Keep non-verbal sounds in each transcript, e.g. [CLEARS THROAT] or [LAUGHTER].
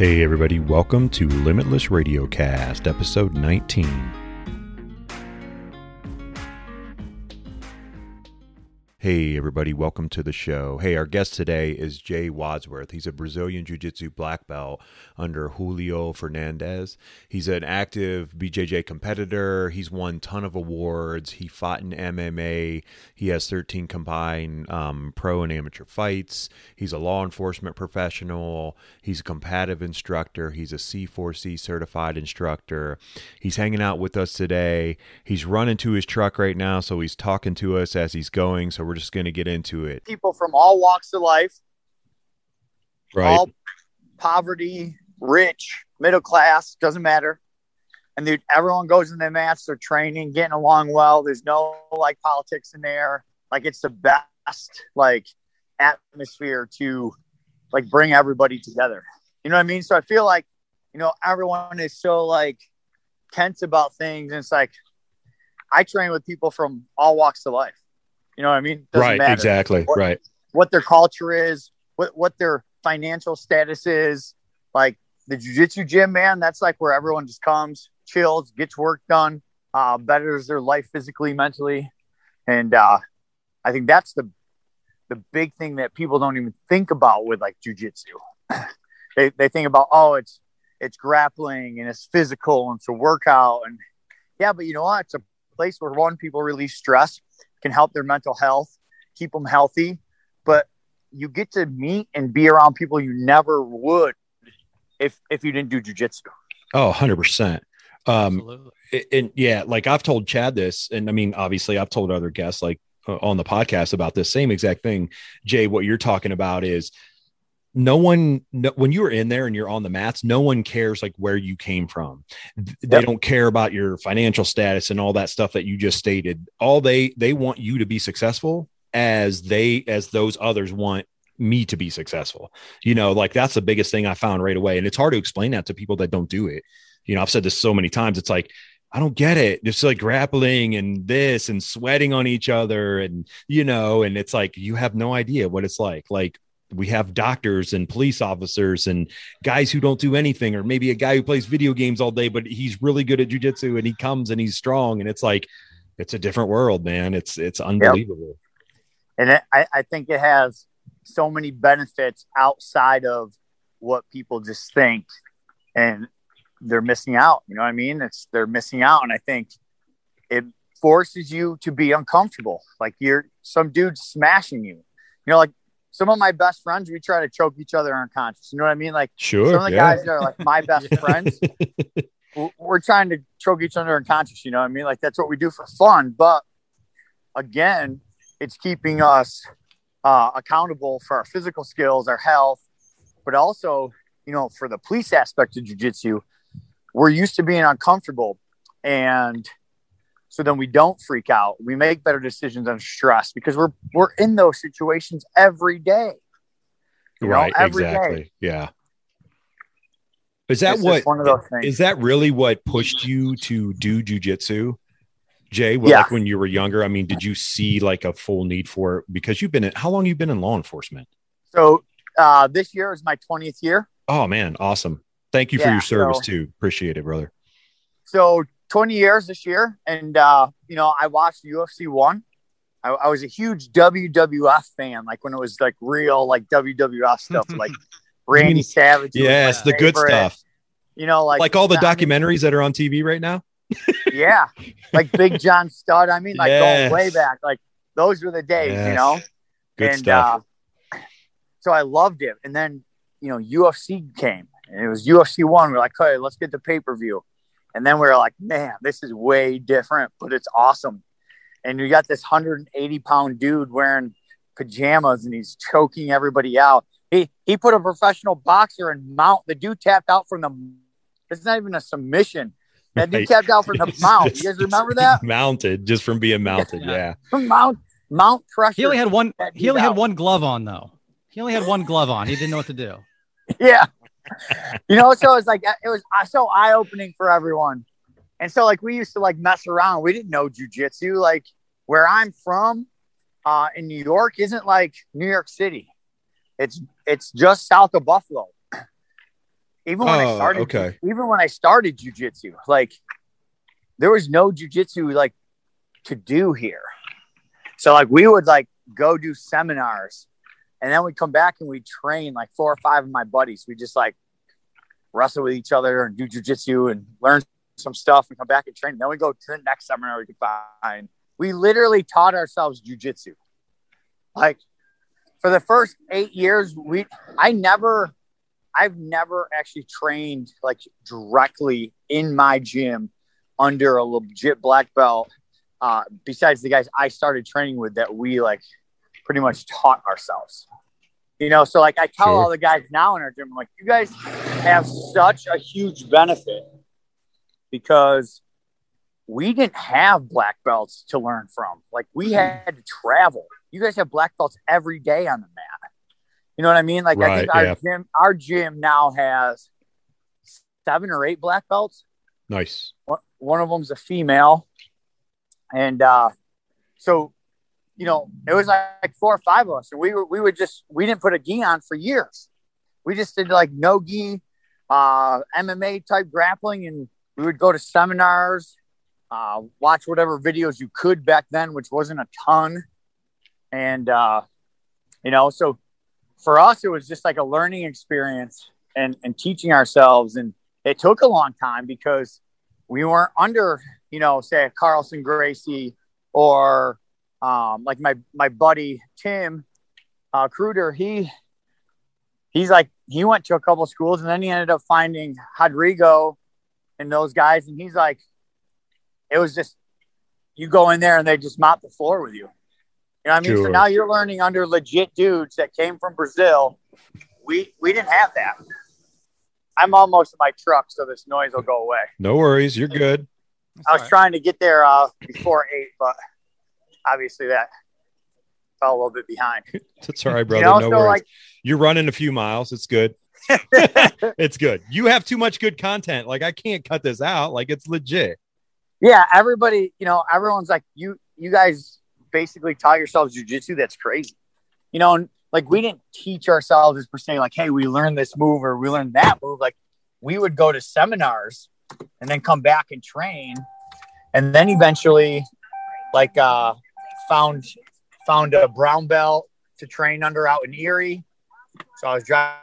Hey, everybody, welcome to Limitless Radio Cast, episode 19. Hey, everybody, welcome to the show. Hey, our guest today is Jay Wadsworth. He's a Brazilian Jiu Jitsu black belt under Julio Fernandez. He's an active BJJ competitor. He's won ton of awards. He fought in MMA. He has 13 combined um, pro and amateur fights. He's a law enforcement professional. He's a competitive instructor. He's a C4C certified instructor. He's hanging out with us today. He's running to his truck right now, so he's talking to us as he's going. So we're just going to get into it. People from all walks of life, right? All poverty, rich, middle class, doesn't matter. And dude, everyone goes in their mats, they're training, getting along well. There's no like politics in there. Like it's the best like atmosphere to like bring everybody together. You know what I mean? So I feel like, you know, everyone is so like tense about things. And it's like I train with people from all walks of life. You know what I mean? Doesn't right, matter. exactly. What, right. What their culture is, what what their financial status is. Like the jujitsu gym, man, that's like where everyone just comes, chills, gets work done, uh, betters their life physically, mentally. And uh, I think that's the the big thing that people don't even think about with like jujitsu. [LAUGHS] they they think about oh it's it's grappling and it's physical and it's a workout and yeah, but you know what? It's a place where one people release stress can help their mental health, keep them healthy. But you get to meet and be around people you never would if if you didn't do jujitsu. Oh, 100%. Um, and yeah, like I've told Chad this, and I mean, obviously, I've told other guests like uh, on the podcast about this same exact thing. Jay, what you're talking about is no one no, when you're in there and you're on the mats no one cares like where you came from they yep. don't care about your financial status and all that stuff that you just stated all they they want you to be successful as they as those others want me to be successful you know like that's the biggest thing i found right away and it's hard to explain that to people that don't do it you know i've said this so many times it's like I don't get it. It's like grappling and this and sweating on each other and you know, and it's like you have no idea what it's like. Like we have doctors and police officers and guys who don't do anything, or maybe a guy who plays video games all day, but he's really good at jujitsu and he comes and he's strong. And it's like, it's a different world, man. It's, it's unbelievable. Yep. And I, I think it has so many benefits outside of what people just think and they're missing out. You know what I mean? It's, they're missing out. And I think it forces you to be uncomfortable. Like you're some dude smashing you, you know, like some of my best friends, we try to choke each other unconscious. You know what I mean? Like sure, some of the yeah. guys that are like my best [LAUGHS] friends, we're trying to choke each other unconscious. You know what I mean? Like that's what we do for fun. But again, it's keeping us uh, accountable for our physical skills, our health, but also, you know, for the police aspect of jujitsu, we're used to being uncomfortable and so then we don't freak out. We make better decisions under stress because we're we're in those situations every day. right, know, every exactly. Day. Yeah. Is that it's what is that really what pushed you to do jujitsu? Jay, well, yeah. like when you were younger, I mean, did you see like a full need for it? Because you've been in how long You've been in law enforcement? So uh this year is my 20th year. Oh man, awesome. Thank you yeah, for your service so, too. Appreciate it, brother. So 20 years this year, and uh, you know, I watched UFC one. I, I, was a huge WWF fan, like when it was like real, like WWF [LAUGHS] stuff, like Randy Savage. Yes, the good stuff. You know, like like all the documentaries that are on TV right now. [LAUGHS] yeah, like Big John Studd. I mean, like yes. going way back, like those were the days, yes. you know. Good and, stuff. Uh, so I loved it, and then you know UFC came, and it was UFC one. We're like, okay, let's get the pay per view. And then we are like, man, this is way different, but it's awesome. And you got this 180 pound dude wearing pajamas and he's choking everybody out. He he put a professional boxer and mount. The dude tapped out from the. It's not even a submission. That dude tapped out from the [LAUGHS] mount. You guys remember that? Mounted just from being mounted. Yeah. mount mount pressure. He only had one. He only out. had one glove on though. He only had one glove on. He didn't know what to do. [LAUGHS] Yeah you know, so it's like it was uh, so eye opening for everyone. And so like we used to like mess around. We didn't know jujitsu. Like where I'm from, uh, in New York isn't like New York City. It's it's just south of Buffalo. even when Oh, I started, okay. even when I started jujitsu, like there was no jujitsu like to do here. So like we would like go do seminars, and then we'd come back and we'd train like four or five of my buddies. We just like wrestle with each other and do jujitsu and learn some stuff and come back and train. Then we go to the next seminar we could find. We literally taught ourselves jujitsu. Like for the first eight years, we I never I've never actually trained like directly in my gym under a legit black belt. Uh, besides the guys I started training with that we like pretty much taught ourselves. You know, so like I tell Sure. all the guys now in our gym, I'm like, you guys have such a huge benefit because we didn't have black belts to learn from. Like we had to travel. You guys have black belts every day on the mat. You know what I mean? Like I think our yeah. gym, our gym now has seven or eight black belts. Nice. One- One of them's a female, and uh, so you know it was like four or five of us, and we were we would just we didn't put a gi on for years. We just did like no gi, uh, MMA type grappling, and we would go to seminars, uh, watch whatever videos you could back then, which wasn't a ton, and uh, you know so for us it was just like a learning experience and and teaching ourselves and it took a long time because we weren't under you know say a carlson gracie or um, like my my buddy tim uh, Kruder, he he's like he went to a couple schools and then he ended up finding Rodrigo and those guys and he's like it was just you go in there and they just mop the floor with you you know what I mean? So now you're learning under legit dudes that came from Brazil. We we didn't have that. I'm almost in my truck, so this noise will go away. No worries. You're good. I was all right. trying to get there uh, before eight, but obviously that fell a little bit behind. [LAUGHS] That's all right, brother. you know, no so worries. like You're running a few miles. It's good. [LAUGHS] it's good. You have too much good content. Like I can't cut this out. Like it's legit. yeah, everybody, you know, everyone's like, you you guys basically taught yourselves jujitsu. That's crazy. You know, like we didn't teach ourselves as per se, like, hey, we learned this move or we learned that move. Like we would go to seminars and then come back and train. And then eventually like uh found found a brown belt to train under out in Erie. So I was driving.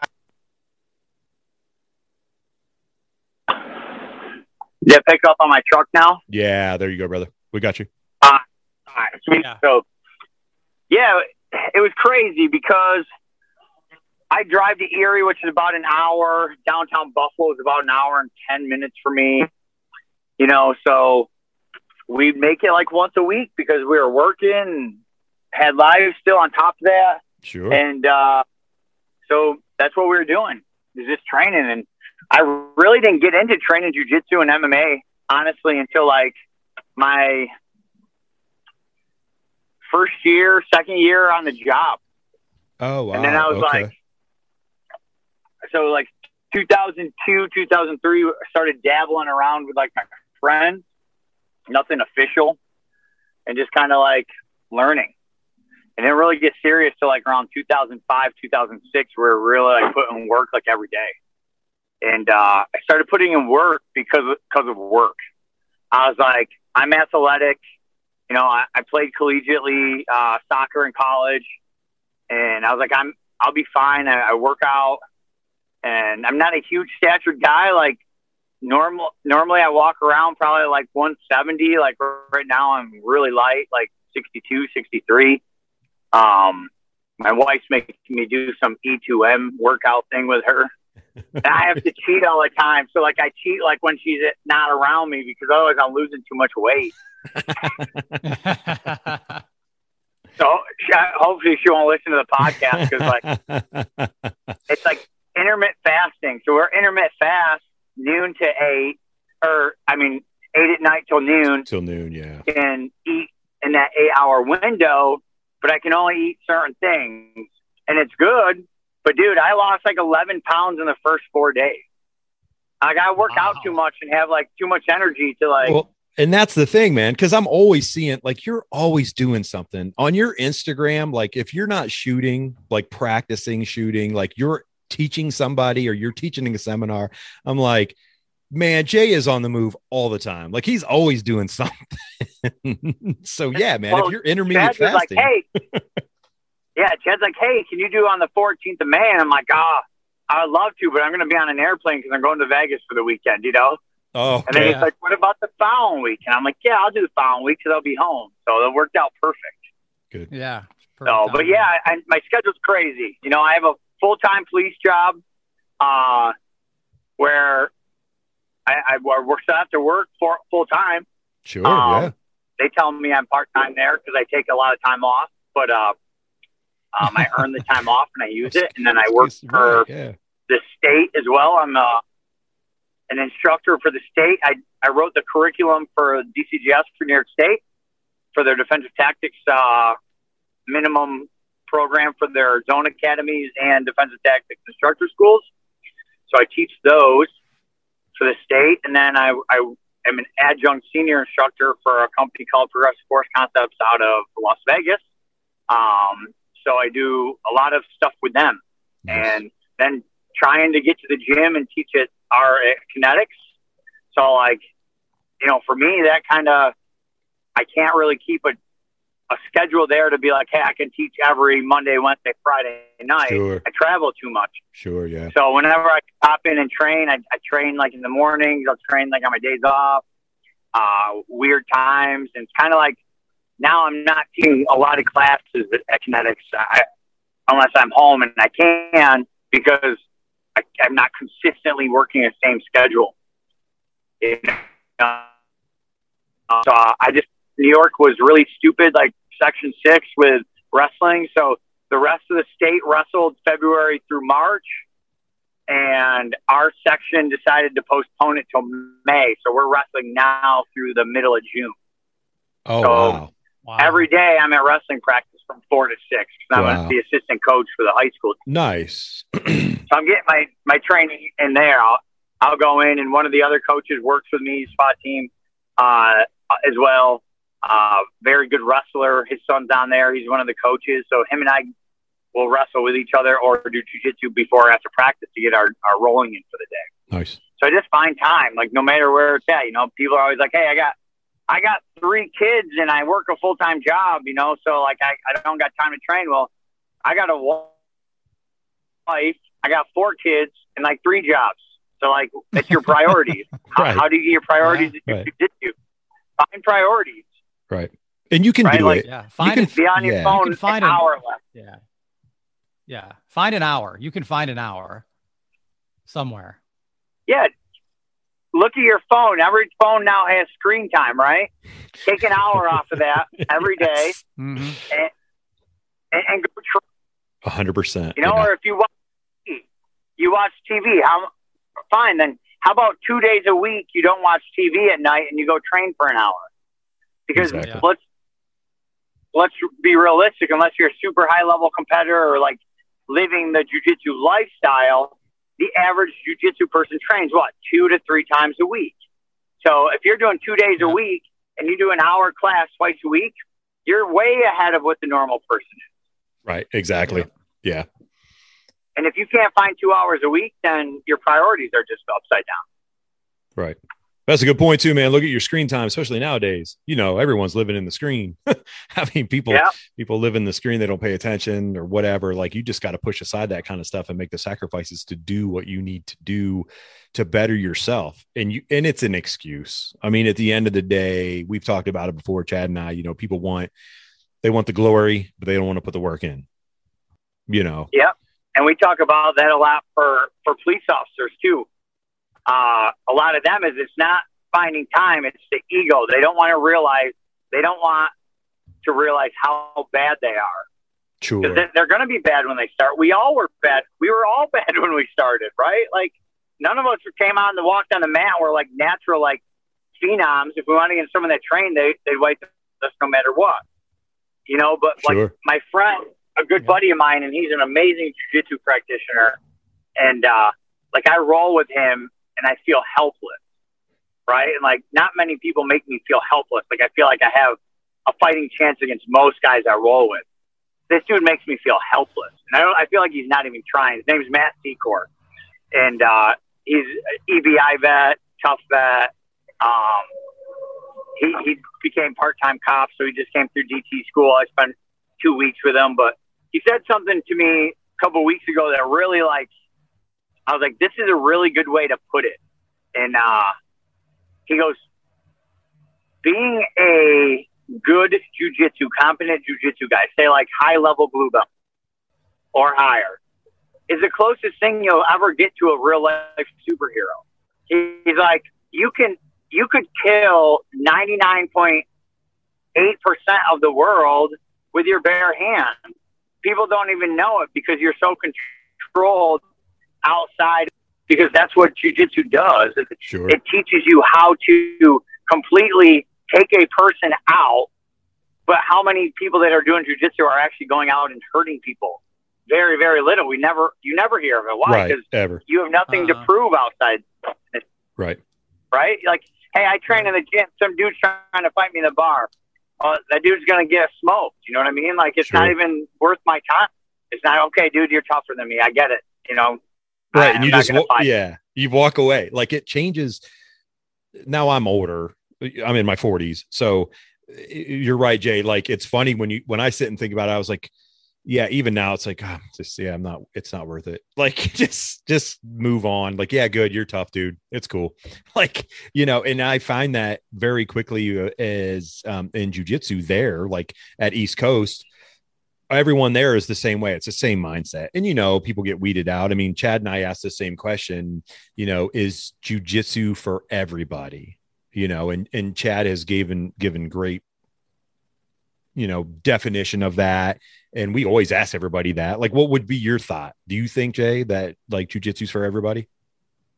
Yeah, pick up on my truck now. Yeah, there you go, brother. We got you. Ah, All right, sweet. Yeah. So, yeah, it was crazy because I drive to Erie, which is about an hour. Downtown Buffalo is about an hour and 10 minutes for me. You know, so we'd make it like once a week because we were working had lives still on top of that. Sure. And uh, so that's what we were doing is just training. And I really didn't get into training jujitsu and MMA, honestly, until like my first year, second year on the job. oh wow. and then I was okay. like, so like 2002, 2003, I started dabbling around with like my friends, nothing official, and just kind of like learning. And didn't really get serious till like around 2005, 2006, where we really like put in work like every day. And uh, I started putting in work because of, because of work. I was like, I'm athletic. You know, I, I played collegiately uh, soccer in college, and I was like, I'm I'll be fine. I, I work out, and I'm not a huge statured guy. Like normal, normally I walk around probably like 170. Like right now, I'm really light, like 62, 63. Um, my wife's making me do some E2M workout thing with her. [LAUGHS] and I have to cheat all the time. So like I cheat like when she's not around me because otherwise I'm losing too much weight. [LAUGHS] So she, hopefully she won't listen to the podcast because like [LAUGHS] it's like intermittent fasting. So we're intermittent fast noon to eight, or I mean eight at night till noon, till noon. Yeah. and eat in that eight hour window. But I can only eat certain things, and it's good. But dude, I lost like eleven pounds in the first four days. Like I work out too much and have like too much energy to like. Well, and that's the thing, man, because I'm always seeing like you're always doing something on your Instagram. Like if you're not shooting, like practicing shooting, like you're teaching somebody or you're teaching in a seminar, I'm like, man, Jay is on the move all the time. Like he's always doing [LAUGHS] something. so yeah, man, well, if you're intermediate Chad fasting, like, hey, yeah, Chad's like, hey, can you do on the 14th of May? And I'm like, ah, oh, I would love to, but I'm going to be on an airplane because I'm going to Vegas for the weekend, you know? Oh, okay. and then he's like, what about the following week? And I'm like, yeah, I'll do the following week because I'll be home. So it worked out perfect. Good. Yeah. So, but yeah, I, my schedule's crazy. You know, I have a full time police job uh, where I, I work to work for full time. Sure. Um, yeah. They tell me I'm part time there because I take a lot of time off, but uh, um, I earn the time off and I use it, and then I [LAUGHS] work for yeah. the state as well. I'm uh, an instructor for the state. I I wrote the curriculum for DCJS for New York State for their defensive tactics uh, minimum program for their zone academies and defensive tactics instructor schools. So I teach those for the state, and then I, I am an adjunct senior instructor for a company called Progressive Force Concepts out of Las Vegas. Um, so I do a lot of stuff with them, and then trying to get to the gym and teach it our kinetics. So like, you know, for me, that kind of I can't really keep a a schedule there to be like, hey, I can teach every Monday, Wednesday, Friday night. Sure. I travel too much. Sure, yeah. So whenever I pop in and train, I, I train like in the mornings. I'll train like on my days off, uh, weird times, and it's kind of like now I'm not taking a lot of classes at Kinetics I, unless I'm home and I can because I, I'm not consistently working the same schedule. It, uh, so I just New York was really stupid, like Section 6 with wrestling. So the rest of the state wrestled February through March, and our section decided to postpone it till May. So we're wrestling now through the middle of June. Oh, so wow. wow. Every day I'm at wrestling practice from four to six because. I'm the assistant coach for the high school. Nice. [CLEARS THROAT] so I'm getting my, my training in there. I'll, I'll go in, and one of the other coaches works with me, spot team, uh, as well. Uh, very good wrestler. His son's down there. He's one of the coaches. So him and I will wrestle with each other or do jujitsu before or after practice to get our, our rolling in for the day. Nice. So I just find time, like no matter where it's at. You know, people are always like, "Hey, I got, I got three kids and I work a full time job." You know, so like I, I don't got time to train. Well, I got a wife, I got four kids and like three jobs. So like, it's your priorities. right. [LAUGHS] how, how, do you get your priorities yeah, right. jujitsu? Find priorities. Right. And you can right? do like, it. Yeah. Find you can be on your yeah. phone. You can find an hour left. Yeah. Yeah. Find an hour. You can find an hour somewhere. Yeah. Look at your phone. Every phone now has screen time, right? Take an hour [LAUGHS] off of that every day mm-hmm. and, and, and, go A hundred percent. You know, yeah. or if you watch TV, you watch TV, how fine then how about two days a week you don't watch TV at night and you go train for an hour? Because exactly. let's let's be realistic. Unless you're a super high level competitor or like living the jujitsu lifestyle, the average jujitsu person trains what two to three times a week. So if you're doing two days yeah. a week and you do an hour class twice a week, you're way ahead of what the normal person is. Right. Exactly. Yeah. yeah. And if you can't find two hours a week, then your priorities are just upside down. Right. That's a good point too, man. Look at your screen time, especially nowadays. You know, everyone's living in the screen. [LAUGHS] I mean, people yeah. people live in the screen, they don't pay attention or whatever. Like you just got to push aside that kind of stuff and make the sacrifices to do what you need to do to better yourself. And you and it's an excuse. I mean, at the end of the day, we've talked about it before, Chad and I, you know, people want they want the glory, but they don't want to put the work in. You know. Yeah. And we talk about that a lot for for police officers too uh, a lot of them is it's not finding time; it's the ego. They don't want to realize they don't want to realize how bad they are. Sure, they're, they're going to be bad when they start. We all were bad. We were all [LAUGHS] bad when we started, right? Like none of us came out and walked on the mat. We're like natural, like phenoms. If we want to get someone that trained, they they'd wipe us no matter what. You know, but sure. like my friend, a good yeah. buddy of mine, and he's an amazing jujitsu practitioner. And uh, like I roll with him and I feel helpless, right? And like, not many people make me feel helpless. Like, I feel like I have a fighting chance against most guys I roll with. this dude makes me feel helpless. And I don't, I feel like he's not even trying. His name's Matt Secor. And, uh, he's EBI vet, tough vet. Um, he, he became part-time cop. So he just came through DT school. I spent two weeks with him, but he said something to me a couple weeks ago that really like, I was like, this is a really good way to put it. And, uh, he goes, being a good jujitsu, competent jujitsu guy, say like high level blue belt or higher, is the closest thing you'll ever get to a real life superhero. He's like, you can, you could kill 99.8% of the world with your bare hands. People don't even know it because you're so controlled outside because that's what jujitsu does. Sure. It teaches you how to completely take a person out, but how many people that are doing jujitsu are actually going out and hurting people? Very, very little. We never, you never hear of it. Why? Because right, ever. you have nothing uh-huh. to prove outside. Right. Right. Like, hey, I train in the gym. Some dude's trying to fight me in the bar. Uh, that dude's gonna get smoked. You know what I mean? Like, it's sure. not even worth my time. It's not okay, dude. You're tougher than me. I get it. You know. Right, and you just yeah, you walk away. Like it changes. Now I'm older I'm in my 40s. So you're right, Jay. Like it's funny when you when I sit and think about it, I was like, yeah, even now it's like, oh, just yeah, I'm not, it's not worth it. [LAUGHS] Like just just move on. Like, yeah, good, you're tough, dude. It's cool. [LAUGHS] Like, you know, and I find that very quickly uh, as um in jujitsu there, like at East Coast, everyone there is the same way. It's the same mindset. And you know, people get weeded out. I mean, Chad and I asked the same question, you know, is jujitsu for everybody? you know, and and Chad has given given great, you know, definition of that. And we always ask everybody that. Like, what would be your thought? Do you think, Jay, that like jujitsu's for everybody?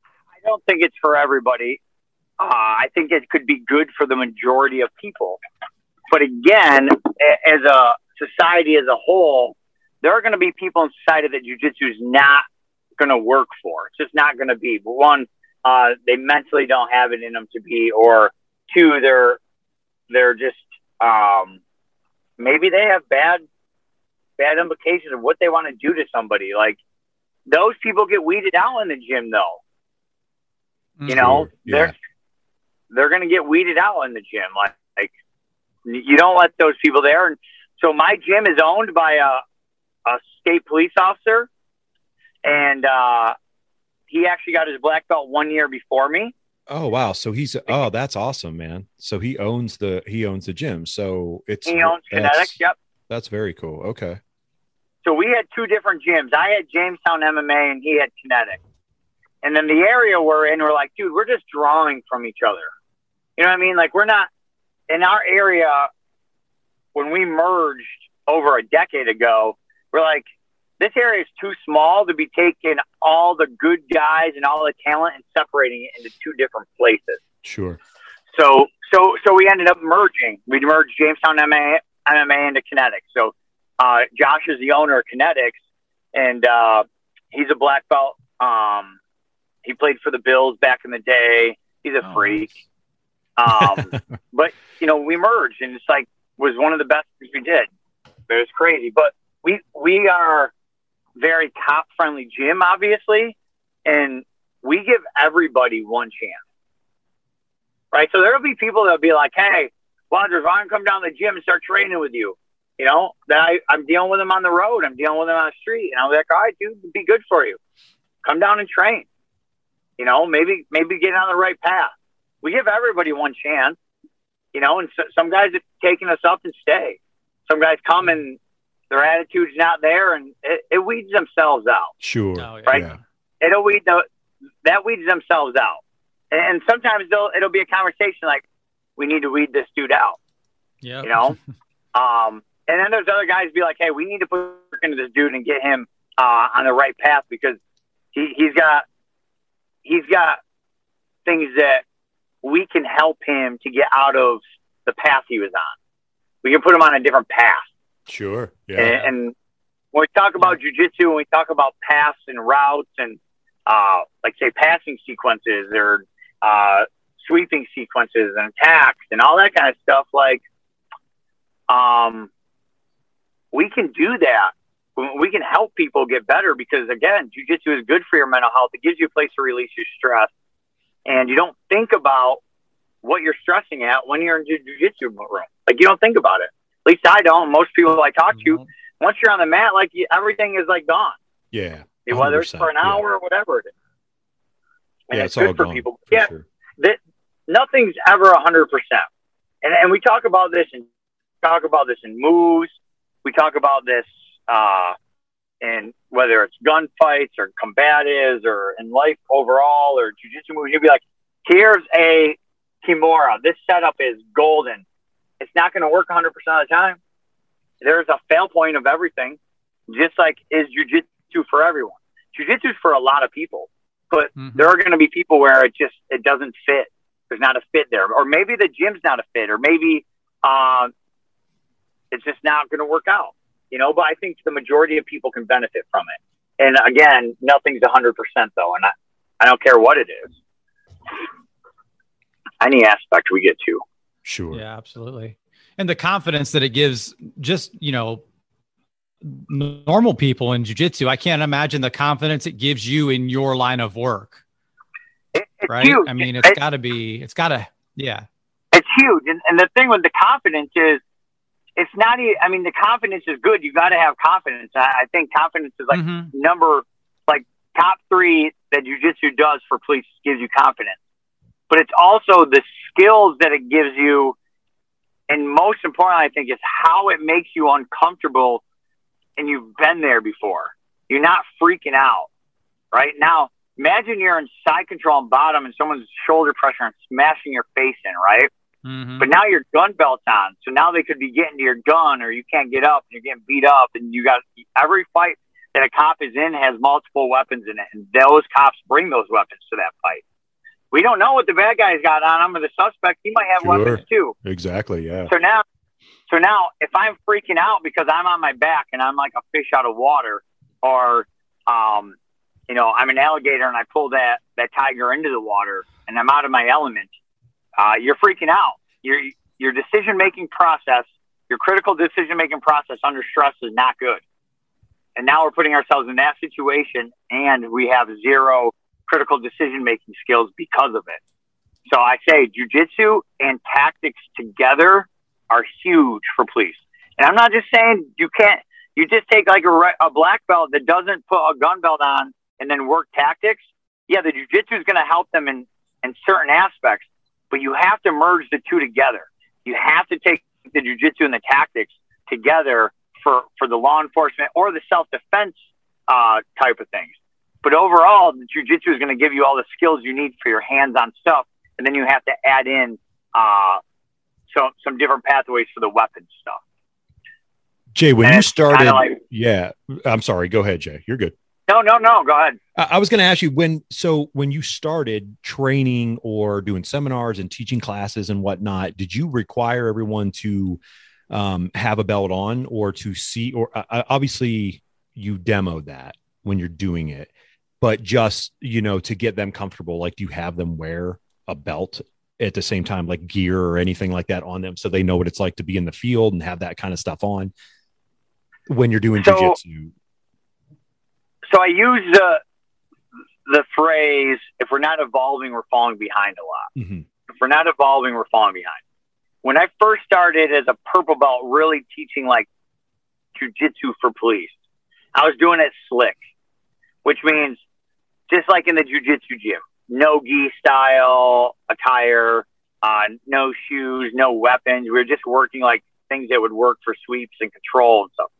I don't think it's for everybody. Uh, I think it could be good for the majority of people. But again, as a society as a whole, there are going to be people in society that jujitsu is not going to work for. It's just not going to be. But one, uh, they mentally don't have it in them to be, or two, they're they're just um, maybe they have bad bad implications of what they want to do to somebody. Like those people get weeded out in the gym, though. You know, yeah. they're they're going to get weeded out in the gym. Like, like you don't let those people there. And so my gym is owned by a a state police officer, and uh, he actually got his black belt one year before me. Oh wow! So he's oh that's awesome, man. So he owns the he owns the gym. So it's he owns Kinetics. Yep, that's very cool. Okay. So we had two different gyms. I had Jamestown MMA, and he had Kinetics. And then the area we're in, we're like, dude, we're just drawing from each other. You know what I mean? Like we're not in our area. When we merged over a decade ago, we're like, this area is too small to be taking all the good guys and all the talent and separating it into two different places. Sure. So so so we ended up merging. We merged Jamestown MMA, MMA into Kinetics. So uh, Josh is the owner of Kinetics, and uh, he's a black belt. Um, he played for the Bills back in the day. He's a oh, freak. Um, [LAUGHS] but you know, we merged, and it's like was one of the best things we did. It was crazy, but we we are very cop friendly gym, obviously, and we give everybody one chance. Right. So there'll be people that'll be like, Hey, Roger, if I can come down to the gym and start training with you, you know, that I, I'm dealing with them on the road. I'm dealing with them on the street. And I'm like, all right, dude, be good for you. Come down and train. You know, maybe, maybe get on the right path. We give everybody one chance, you know, and so, some guys have taken us up and stay. Some guys come and their attitude's not there, and it, it weeds themselves out. Sure, oh, yeah. right? Yeah. It'll weed the, that weeds themselves out, and sometimes they'll it'll be a conversation like, "We need to weed this dude out." Yeah, you know. [LAUGHS] um, and then there's other guys be like, "Hey, we need to put into this dude and get him uh, on the right path because he, he's got he's got things that we can help him to get out of the path he was on. We can put him on a different path. Sure. Yeah. And, and when we talk about jujitsu, when we talk about paths and routes and uh, like say passing sequences or uh, sweeping sequences and attacks and all that kind of stuff, like um, we can do that. We can help people get better because again, jujitsu is good for your mental health. It gives you a place to release your stress, and you don't think about what you're stressing at when you're in jujitsu room. Like you don't think about it. At least I don't. Most people I talk to, mm-hmm. once you're on the mat, like you, everything is like gone. Yeah, whether it's for an hour yeah. or whatever it is. And yeah, it's, it's good for people. For yeah, sure. that nothing's ever a hundred percent. And and we talk about this and talk about this in moves. We talk about this uh, in whether it's gunfights or combatives or in life overall or jujitsu moves. You'll be like, here's a Kimura. This setup is golden. It's not going to work 100% of the time. There's a fail point of everything, just like is jujitsu for everyone. Jujitsu is for a lot of people, but mm-hmm. there are going to be people where it just it doesn't fit. There's not a fit there, or maybe the gym's not a fit, or maybe uh, it's just not going to work out. You know, but I think the majority of people can benefit from it. And again, nothing's 100% though, and I, I don't care what it is any aspect we get to. Sure. Yeah, absolutely. And the confidence that it gives just, you know, normal people in jujitsu, I can't imagine the confidence it gives you in your line of work. It, right? Huge. I mean, it's it, got to be, it's got to, yeah. It's huge. And, and the thing with the confidence is, it's not, I mean, the confidence is good. You got to have confidence. I, I, think confidence is like mm-hmm. number, like top three that jujitsu does for police gives you confidence but it's also the skills that it gives you. And most importantly, I think, is how it makes you uncomfortable and you've been there before. You're not freaking out, right? Now, imagine you're in side control and bottom and someone's shoulder pressure and smashing your face in, right? Mm-hmm. But now your gun belt's on. So now they could be getting to your gun or you can't get up and you're getting beat up. And you got every fight that a cop is in has multiple weapons in it. And those cops bring those weapons to that fight we don't know what the bad guy's got on him or the suspect. He might have sure. weapons too. Exactly. Yeah. So now, so now if I'm freaking out because I'm on my back and I'm like a fish out of water or, um, you know, I'm an alligator and I pull that, that tiger into the water and I'm out of my element, uh, you're freaking out. Your, your decision making process, your critical decision making process under stress is not good. And now we're putting ourselves in that situation and we have zero critical decision making skills because of it. So I say jujitsu and tactics together are huge for police. And I'm not just saying you can't, you just take like a, a black belt that doesn't put a gun belt on and then work tactics. Yeah, the jujitsu is going to help them in, in certain aspects, but you have to merge the two together. You have to take the jujitsu and the tactics together for, for the law enforcement or the self defense uh, type of things. But overall, the jujitsu is going to give you all the skills you need for your hands-on stuff, and then you have to add in uh, some some different pathways for the weapon stuff. Jay, when and you started, like, yeah, I'm sorry. Go ahead, Jay. You're good. No, no, no. Go ahead. I, I was going to ask you when. So when you started training or doing seminars and teaching classes and whatnot, did you require everyone to um, have a belt on or to see? Or uh, obviously, you demoed that when you're doing it but just you know to get them comfortable like do you have them wear a belt at the same time like gear or anything like that on them so they know what it's like to be in the field and have that kind of stuff on when you're doing so, jiu-jitsu so i use the the phrase if we're not evolving we're falling behind a lot mm-hmm. if we're not evolving we're falling behind when i first started as a purple belt really teaching like jiu-jitsu for police i was doing it slick which means just like in the jujitsu gym, no gi style attire, uh, no shoes, no weapons. We were just working like things that would work for sweeps and control and stuff.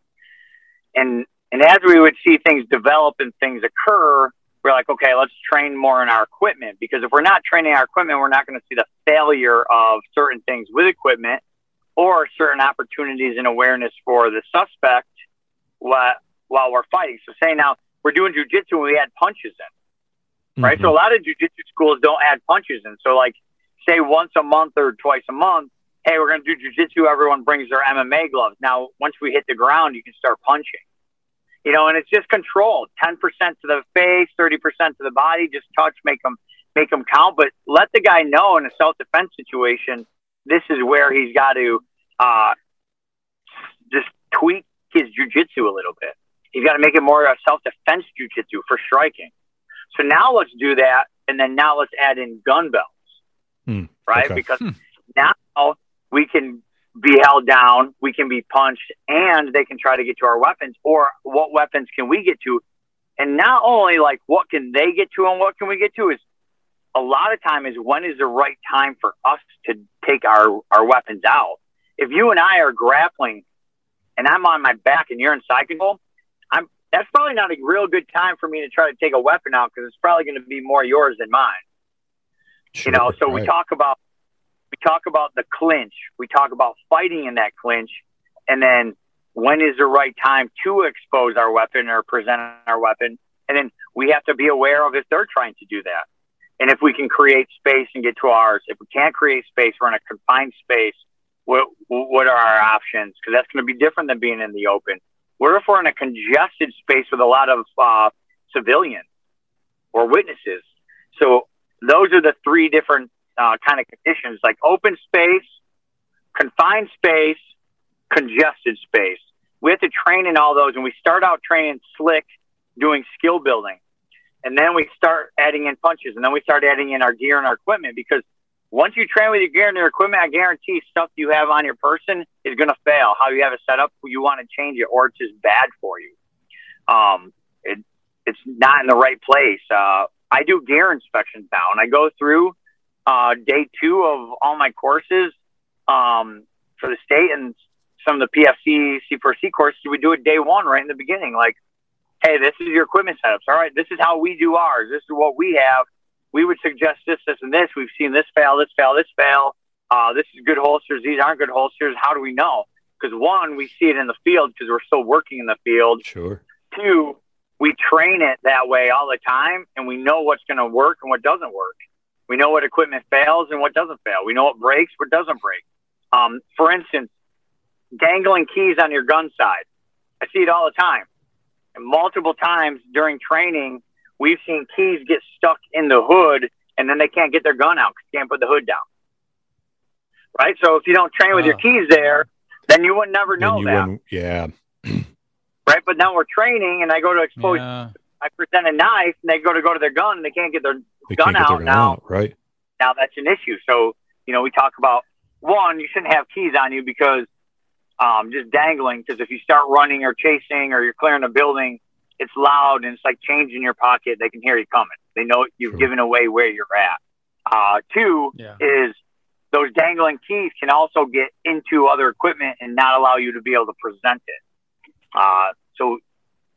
And and as we would see things develop and things occur, we're like, okay, let's train more in our equipment because if we're not training our equipment, we're not going to see the failure of certain things with equipment or certain opportunities and awareness for the suspect while, while we're fighting. So say now we're doing jujitsu and we add punches in right? Mm-hmm. So a lot of jujitsu schools don't add punches in. So like, say once a month or twice a month, hey, we're going to do jujitsu. Everyone brings their MMA gloves. Now, once we hit the ground, you can start punching. You know, and it's just controlled. Ten percent to the face, thirty percent to the body. Just touch, make them make them count. But let the guy know in a self defense situation, this is where he's got to uh, just tweak his jujitsu a little bit. He's got to make it more a self defense jujitsu for striking. So now let's do that, and then now let's add in gun belts, Hmm, right? okay. Because Hmm. now we can be held down, we can be punched, and they can try to get to our weapons. Or what weapons can we get to? And not only like what can they get to and what can we get to is a lot of time is when is the right time for us to take our our weapons out. If you and I are grappling, and I'm on my back and you're in side control, I'm that's probably not a real good time for me to try to take a weapon out because it's probably going to be more yours than mine. Sure, You know, so we talk about talk about the clinch. We talk about fighting in that clinch, and then when is the right time to expose our weapon or present our weapon, and then we have to be aware of if they're trying to do that, and if we can create space and get to ours. If we can't create space, we're in a confined space. What what are our options? Because that's going to be different than being in the open. What if we're in a congested space with a lot of uh, civilians or witnesses? So those are the three different uh, kind of conditions like open space, confined space, congested space. We have to train in all those, and we start out training slick, doing skill building, and then we start adding in punches, and then we start adding in our gear and our equipment because once you train with your gear and your equipment, I guarantee stuff you have on your person is going to fail. How you have it set up, you want to change it, or it's just bad for you. Um, it, it's not in the right place. Uh, I do gear inspections now, and I go through uh, day two of all my courses um, for the state and some of the PFC C4C courses. We do it day one right in the beginning. Like, hey, this is your equipment setups. All right, this is how we do ours. This is what we have. We would suggest this, this, and this. We've seen this fail, this fail, this fail. Uh, this is good holsters. These aren't good holsters. How do we know? Because one, we see it in the field because we're still working in the field. Sure. Two, we train it that way all the time, and we know what's going to work and what doesn't work. We know what equipment fails and what doesn't fail. We know what breaks, what doesn't break. Um, for instance, dangling keys on your gun side. I see it all the time. And multiple times during training, we've seen keys get stuck in the hood, and then they can't get their gun out because they can't put the hood down. Right? So if you don't train with your keys there, then you would never know that. yeah. [CLEARS THROAT] Right? But now we're training, and I go to expose Yeah. I present a knife and they go to go to their gun and they can't get their They gun can't get their out gun now. out, right? Now that's an issue. So, you know, we talk about one, you shouldn't have keys on you because um, just dangling. Because if you start running or chasing or you're clearing a building, it's loud and it's like change in your pocket. They can hear you coming. They know you've Sure. given away where you're at. Uh, two Yeah. is those dangling keys can also get into other equipment and not allow you to be able to present it. Uh, so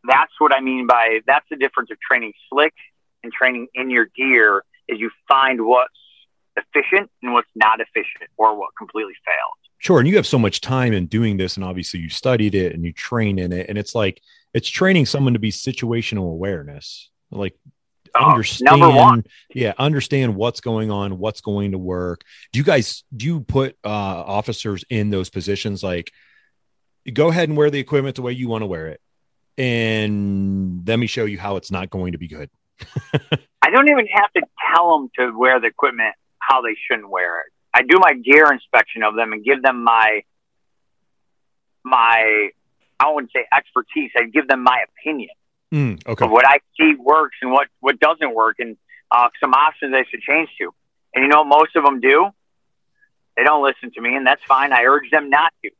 that's what I mean by that's the difference of training slick and training in your gear is you find what's efficient and what's not efficient or what completely fails. Sure. And you have so much time in doing this, and obviously you studied it and you train in it. And it's like it's training someone to be situational awareness. Like Uh, understand number one. yeah, understand what's going on, what's going to work. Do you guys do you put uh officers in those positions like go ahead and wear the equipment the way you want to wear it? And let me show you how it's not going to be good. I don't even have to tell them to wear the equipment how they shouldn't wear it. I do my gear inspection of them and give them my my I wouldn't say expertise. I give them my opinion. Mm, okay. of what I see works and what what doesn't work, and uh, some options they should change to. And you know, what most of them do. They don't listen to me, and that's fine. I urge them not to.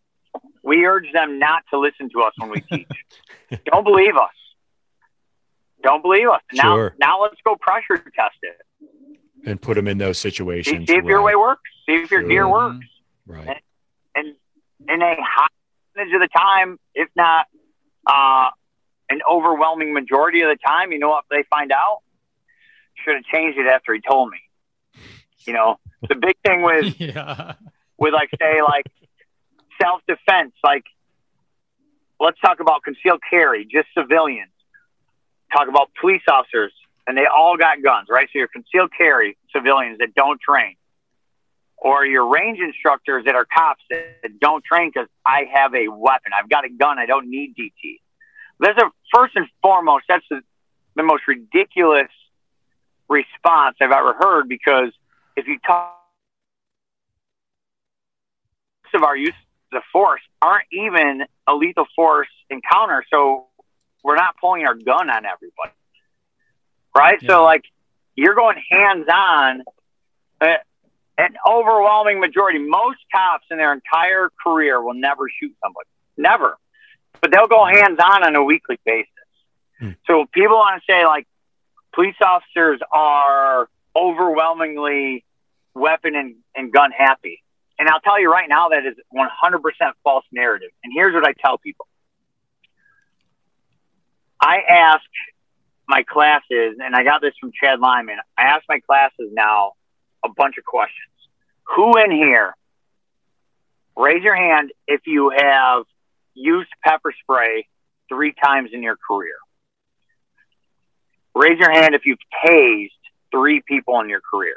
We urge them not to listen to us when we [LAUGHS] teach. don't believe us. Don't believe us. Now, Sure. now let's go pressure test it. And put them in those situations. see if your way works. See if your gear works. right. And in a high percentage of the time, if not uh, an overwhelming majority of the time, you know what they find out? Should have changed it after he told me. You know, the big thing [LAUGHS] with yeah. with like say like self defense, like let's talk about concealed carry, just civilians. Talk about police officers, and they all got guns, right? So your concealed carry civilians that don't train, or your range instructors that are cops that don't train because I have a weapon, I've got a gun, I don't need DT. There's a first and foremost, that's the, the most ridiculous response I've ever heard because if you talk of our use of force aren't even a lethal force encounter. So we're not pulling our gun on everybody. Right. Yeah. So like you're going hands on. Uh, an overwhelming majority, most cops in their entire career will never shoot somebody. Never. But they'll go hands on on a weekly basis. Hmm. So people want to say like police officers are overwhelmingly weapon and, and gun happy. And I'll tell you right now that is 100% false narrative. And here's what I tell people. I ask my classes, and I got this from Chad Lyman. I ask my classes now a bunch of questions. Who in here, raise your hand if you have used pepper spray three times in your career. Raise your hand if you've tased three people in your career.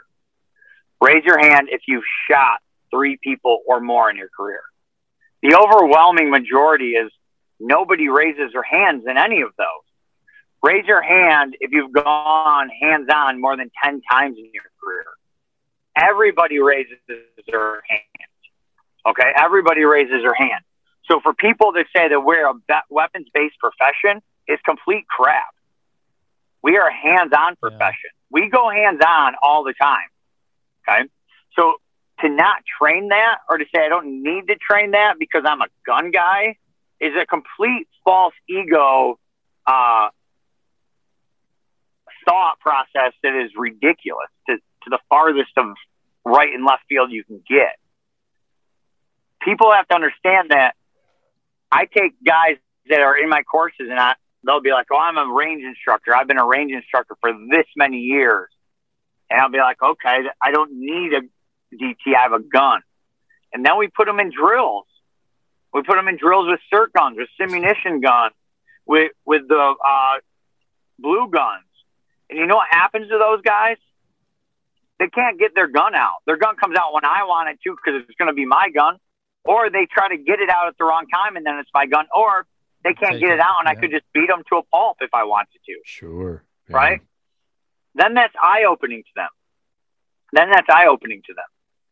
Raise your hand if you've shot three people or more in your career. The overwhelming majority is nobody raises their hands in any of those. Raise your hand if you've gone hands on more than 10 times in your career. Everybody raises their hand. Okay. Everybody raises their hand. So for people that say that we're a weapons based profession, it's complete crap. We are a hands on profession. Yeah. We go hands on all the time. Okay. So to not train that or to say I don't need to train that because I'm a gun guy is a complete false ego uh, thought process that is ridiculous to, to the farthest of right and left field you can get. People have to understand that I take guys that are in my courses and I, they'll be like, Oh, I'm a range instructor. I've been a range instructor for this many years. And I'll be like, okay, I don't need a DT. I have a gun. And then we put them in drills. We put them in drills with SIRT guns, with simunition guns, with, with the, uh, blue guns. And you know what happens to those guys? They can't get their gun out. Their gun comes out when I want it to because it's going to be my gun. Or they try to get it out at the wrong time and then it's my gun. Or they can't get it, it out and yeah. I could just beat them to a pulp if I wanted to. Sure. Yeah. Right? then that's eye opening to them. Then that's eye opening to them.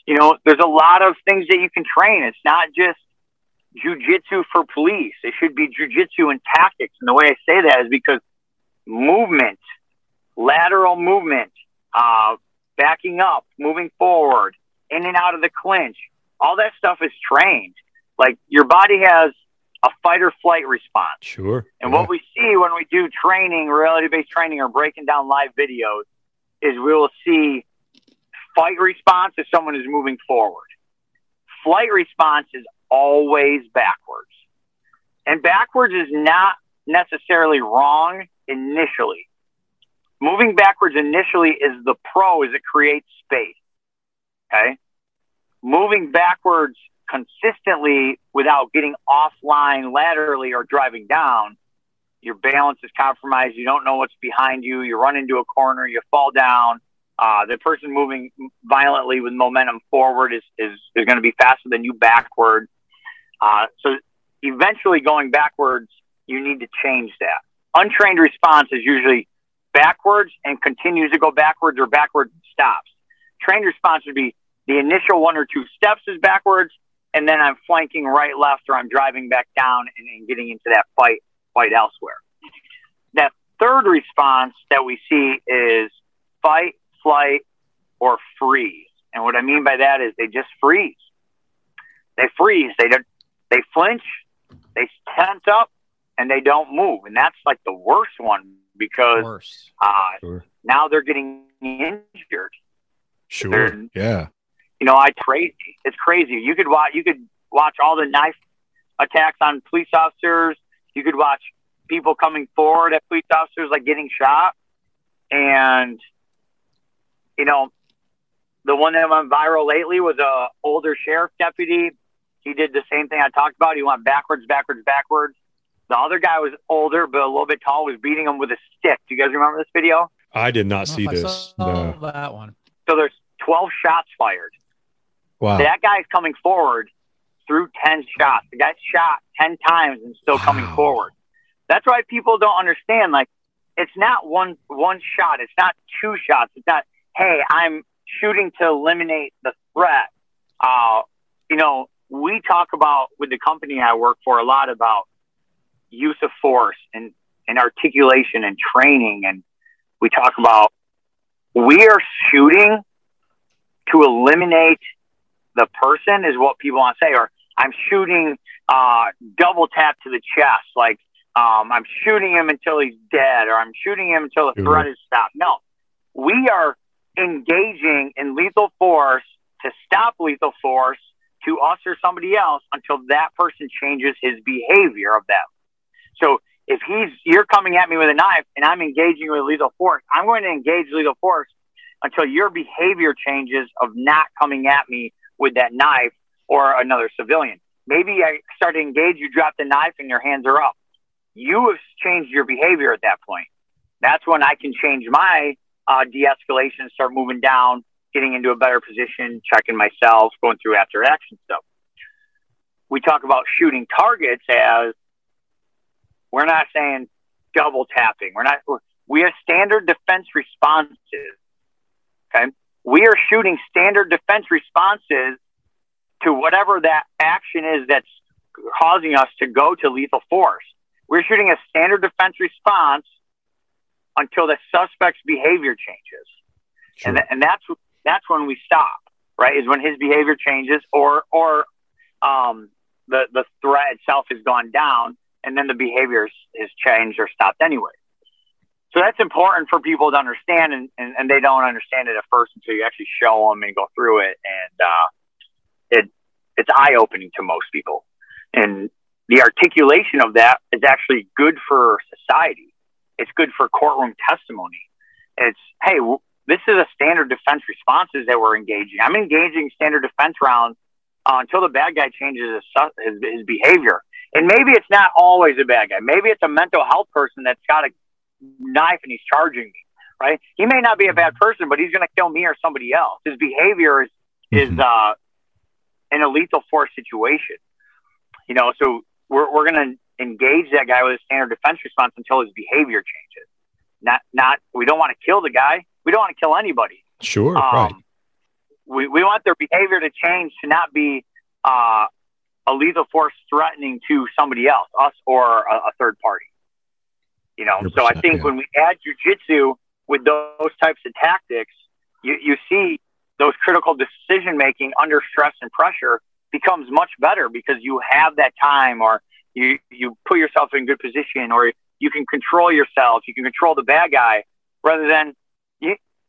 You know, there's a lot of things that you can train. It's not just jujitsu for police. It should be jujitsu and tactics. And the way I say that is because movement, lateral movement, uh, backing up, moving forward, in and out of the clinch, all that stuff is trained. Like your body has a fight or flight response. Sure. And yeah. what we see when we do training, reality based training, or breaking down live videos, is we will see fight response if someone is moving forward. Flight response is always backwards. And backwards is not necessarily wrong initially. Moving backwards initially is the pro, is it creates space. Okay. Moving backwards consistently without getting offline laterally or driving down, your balance is compromised. You don't know what's behind you. You run into a corner, you fall down. Uh, the person moving violently with momentum forward is, is, is going to be faster than you backward. Uh, so eventually going backwards, you need to change that. Untrained response is usually backwards and continues to go backwards or backwards and stops. Trained response would be the initial one or two steps is backwards and then I'm flanking right, left, or I'm driving back down and, and getting into that fight, fight elsewhere. That third response that we see is fight, flight, or freeze. And what I mean by that is they just freeze. They freeze. They don't, they flinch. They tense up, and they don't move. And that's like the worst one because uh, sure. now they're getting injured. Sure. They're, yeah you know, I crazy. It's crazy. You could watch. You could watch all the knife attacks on police officers. You could watch people coming forward at police officers, like getting shot. And you know, the one that went viral lately was a older sheriff deputy. He did the same thing I talked about. He went backwards, backwards, backwards. The other guy was older, but a little bit tall, was beating him with a stick. Do you guys remember this video? I did not see this. No. That one. So there's 12 shots fired. Wow. That guy's coming forward through 10 shots. The guy's shot 10 times and still wow. coming forward. That's why people don't understand. Like, it's not one, one shot. It's not two shots. It's not, hey, I'm shooting to eliminate the threat. Uh, you know, we talk about with the company I work for a lot about use of force and, and articulation and training. And we talk about we are shooting to eliminate the person is what people want to say, or I'm shooting uh, double tap to the chest, like um, I'm shooting him until he's dead, or I'm shooting him until the threat is stopped. No, we are engaging in lethal force to stop lethal force to us or somebody else until that person changes his behavior of them. So if he's you're coming at me with a knife and I'm engaging with lethal force, I'm going to engage lethal force until your behavior changes of not coming at me with that knife or another civilian. Maybe I start to engage, you drop the knife and your hands are up. You have changed your behavior at that point. That's when I can change my uh, de-escalation, start moving down, getting into a better position, checking myself, going through after action stuff. We talk about shooting targets as we're not saying double tapping. We're not. We have standard defense responses. Okay, we are shooting standard defense responses to whatever that action is that's causing us to go to lethal force. We're shooting a standard defense response until the suspect's behavior changes, sure. and th- and that's that's when we stop. Right, is when his behavior changes, or or um, the the threat itself has gone down, and then the behavior has changed or stopped anyway. So that's important for people to understand, and, and, and, they don't understand it at first until you actually show them and go through it, and uh, it it's eye opening to most people. And the articulation of that is actually good for society. It's good for courtroom testimony. It's hey, this is a standard defense responses that we're engaging. I'm engaging standard defense rounds uh, until the bad guy changes his, his, his behavior. And maybe it's not always a bad guy. Maybe it's a mental health person that's got a knife and he's charging me, right? He may not be a bad person, but he's going to kill me or somebody else. His behavior is, mm-hmm. is, uh, in a lethal force situation, you know, so we're, we're going to engage that guy with a standard defense response until his behavior changes. Not, not, we don't want to kill the guy. We don't want to kill anybody. Sure. Um, right. We, we want their behavior to change to not be, uh, a lethal force threatening to somebody else, us or a, a third party. You know, so I think yeah. when we add jujitsu with those types of tactics, you, you see those critical decision making under stress and pressure becomes much better because you have that time or you, you put yourself in good position or you can control yourself. You can control the bad guy rather than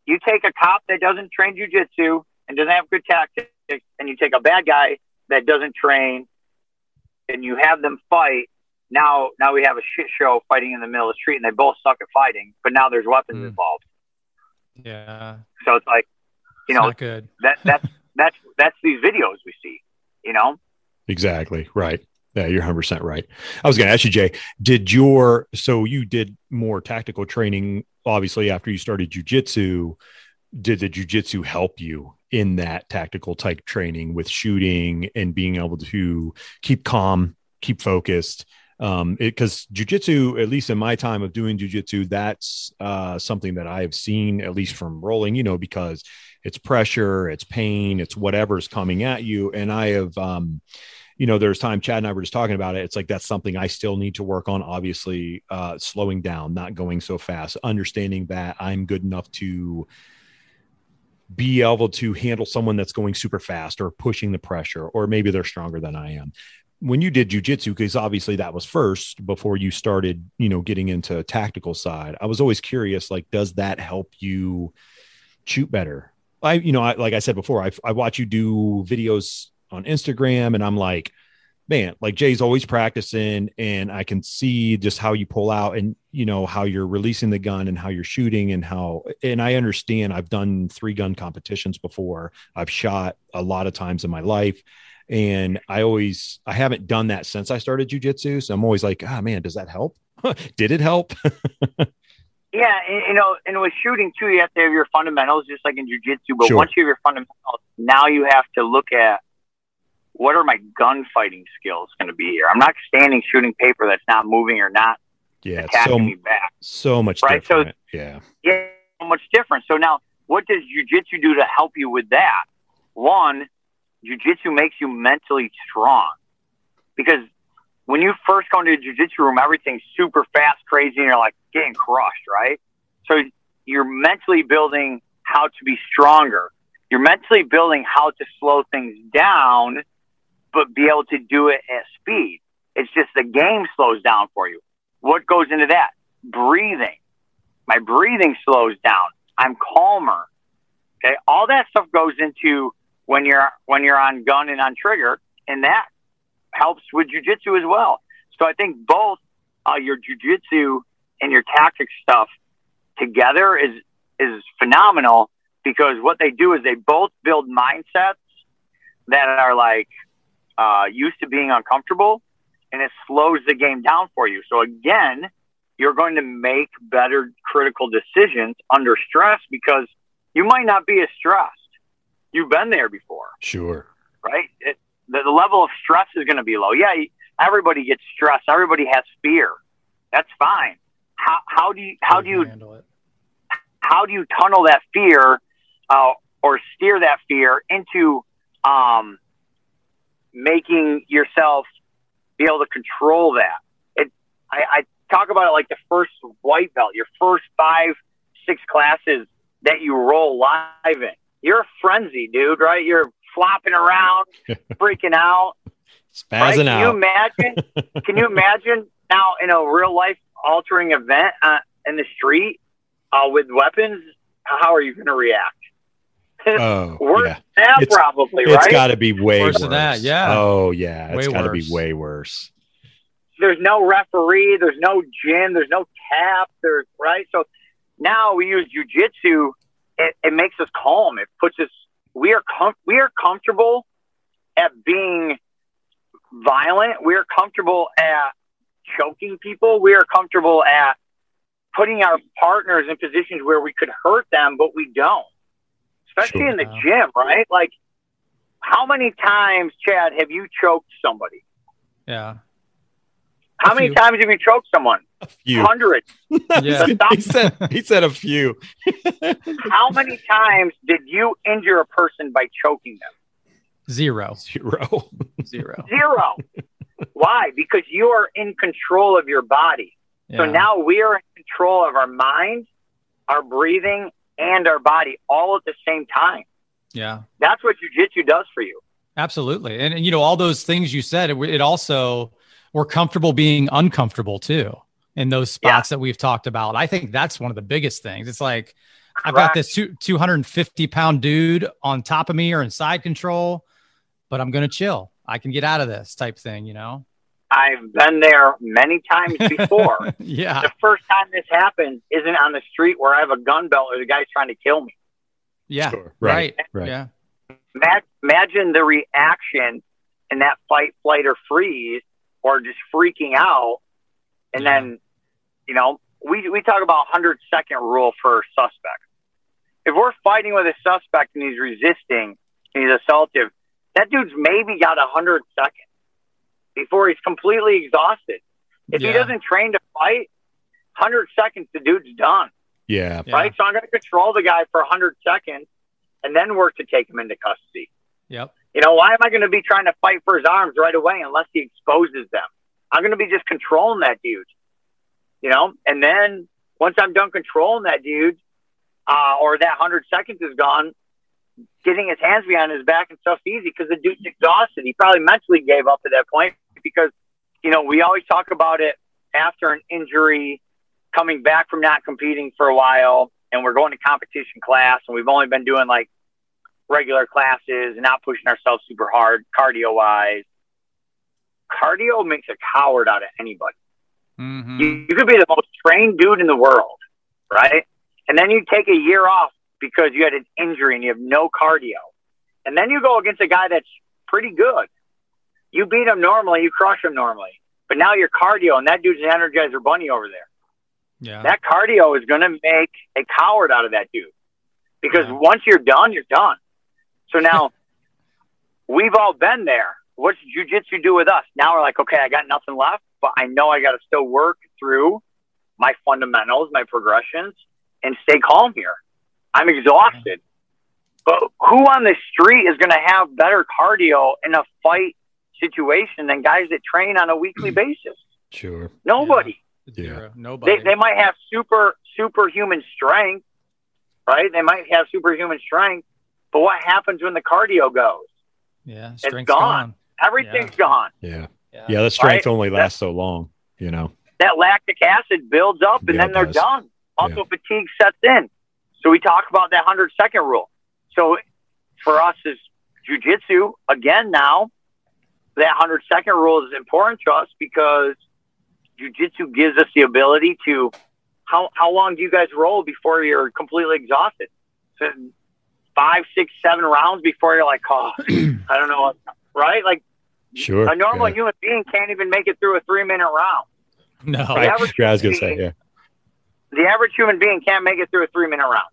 you, you take a cop that doesn't train jujitsu and doesn't have good tactics and you take a bad guy that doesn't train and you have them fight now now we have a shit show fighting in the middle of the street and they both suck at fighting, but now there's weapons mm. involved. Yeah. So it's like, you it's know, good. that that's that's that's these videos we see, you know? Exactly. Right. Yeah, you're 100% right. I was going to ask you, Jay, did your, so you did more tactical training, obviously, after you started jujitsu. Did the jujitsu help you in that tactical type training with shooting and being able to keep calm, keep focused, um because jujitsu at least in my time of doing jujitsu that's uh something that i have seen at least from rolling you know because it's pressure it's pain it's whatever's coming at you and i have um you know there's time chad and i were just talking about it it's like that's something i still need to work on obviously uh slowing down not going so fast understanding that i'm good enough to be able to handle someone that's going super fast or pushing the pressure or maybe they're stronger than i am when you did jujitsu, because obviously that was first before you started, you know, getting into tactical side. I was always curious, like, does that help you shoot better? I, you know, I, like I said before, I, I watch you do videos on Instagram, and I'm like, man, like Jay's always practicing, and I can see just how you pull out, and you know how you're releasing the gun, and how you're shooting, and how, and I understand. I've done three gun competitions before. I've shot a lot of times in my life and I always, I haven't done that since I started jujitsu. So I'm always like, ah, oh, man, does that help? [LAUGHS] Did it help? [LAUGHS] yeah. And, you know, and with shooting too, you have to have your fundamentals just like in jujitsu. But sure. once you have your fundamentals, now you have to look at what are my gunfighting skills going to be here? I'm not standing shooting paper that's not moving or not yeah, attacking so, me back. So much right? Different. So yeah, yeah, so much different. So now, what does jujitsu do to help you with that? One, jujitsu makes you mentally strong because when you first go into a jujitsu room, everything's super fast, crazy, and you're like getting crushed, right? So you're mentally building how to be stronger. You're mentally building how to slow things down, but be able to do it at speed. It's just the game slows down for you. What goes into that? Breathing. My breathing slows down. I'm calmer. Okay. All that stuff goes into when you're, when you're on gun and on trigger and that helps with jujitsu as well. So I think both uh, your jujitsu and your tactics stuff together is is phenomenal because what they do is they both build mindsets that are like uh, used to being uncomfortable, and it slows the game down for you. So again, you're going to make better critical decisions under stress because you might not be as stressed. You've been there before. Sure. Right? It, the, the level of stress is going to be low. Yeah, everybody gets stressed. Everybody has fear. That's fine. How, how do you how do you how do you tunnel that fear uh, or steer that fear into um, making yourself be able to control that? It I, I talk about it like the first white belt, your first five six classes that you roll live in. You're a frenzy, dude. Right? You're flopping around, [LAUGHS] freaking out, spazzing right? Can out. you imagine? [LAUGHS] can you imagine now in a real life altering event uh, in the street uh, with weapons? How are you going to react? [LAUGHS] Oh, worse yeah. that It's- probably, It's right? got to be way Worse worse. than that, yeah. Oh yeah, it's got to be way worse. there's no referee, there's no gym, there's no tap, there's right. So now we use jujitsu. It, it makes us calm. It puts us. We are com- we are comfortable at being violent. We are comfortable at choking people. We are comfortable at putting our partners in positions where we could hurt them, but we don't. Especially Sure. in the gym, right? Like, how many times, Chad, have you choked somebody? Yeah. How A many few. times have you choked someone? A few. Hundreds. [LAUGHS] Yeah. he said he said a few. [LAUGHS] How many times did you injure a person by choking them? Zero. Zero. [LAUGHS] Zero. Zero. Why? Because you are in control of your body. So now we are in control of our mind, our breathing, and our body all at the same time. Yeah. That's what jujitsu does for you. Absolutely. And, and, you know, all those things you said, it, it also, we're comfortable being uncomfortable too in those spots that we've talked about. I think that's one of the biggest things. It's like, I've got this two, 250 pound dude on top of me or in side control, but I'm going to chill. I can get out of this type thing, you know? I've been there many times [LAUGHS] before. yeah. the first time this happens isn't on the street where I have a gun belt or the guy's trying to kill me. Yeah. Sure. Right. Right. Yeah. Imagine the reaction in that fight, flight, or freeze, or just freaking out. And Yeah. then, you know, we, we talk about 100 second rule for suspects. If we're fighting with a suspect and he's resisting and he's assaultive, that dude's maybe got 100 seconds before he's completely exhausted. If Yeah. he doesn't train to fight, 100 seconds, the dude's done Yeah. Yeah. right? So I'm going to control the guy for 100 seconds and then work to take him into custody. Yep. You know, why am I going to be trying to fight for his arms right away unless he exposes them? I'm going to be just controlling that dude, you know? And then once I'm done controlling that dude, uh, or that 100 seconds is gone, getting his hands behind his back and stuff's easy because the dude's exhausted. He probably mentally gave up at that point because, you know, we always talk about it after an injury, coming back from not competing for a while, and we're going to competition class, and we've only been doing like regular classes and not pushing ourselves super hard cardio wise. Cardio makes a coward out of anybody. Mhm. You, you could be the most trained dude in the world, right? And then you take a year off because you had an injury and you have no cardio. And then you go against a guy that's pretty good. You beat him normally, you crush him normally. But now your cardio, and that dude's an Energizer Bunny over there. Yeah. That cardio is going to make a coward out of that dude. Because Yeah. once you're done, you're done. So now [LAUGHS] we've all been there. What's jujitsu do with us? Now we're like, okay, I got nothing left, but I know I got to still work through my fundamentals, my progressions, and stay calm here. I'm exhausted. But who on the street is going to have better cardio in a fight situation than guys that train on a weekly mm. basis? Sure. Nobody. Yeah. Zero. Nobody. They, they might have super superhuman strength, right? They might have superhuman strength, but what happens when the cardio goes? Yeah, it's gone. gone. Everything's yeah. gone. Yeah. yeah. Yeah, the strength right? only lasts that, so long, you know. That lactic acid builds up and yeah, then they're done. Also yeah. fatigue sets in. So we talk about that 100 second rule. So for us as jujitsu, again now, that 100 second rule is important to us because jujitsu gives us the ability to how how long do you guys roll before you're completely exhausted? So five, six, seven rounds before you're like, oh, [CLEARS THROAT] I don't know, right? Like, sure, a normal yeah. human being can't even make it through a three minute round. No, right. yeah, I was gonna say, yeah. The average human being can't make it through a three minute round.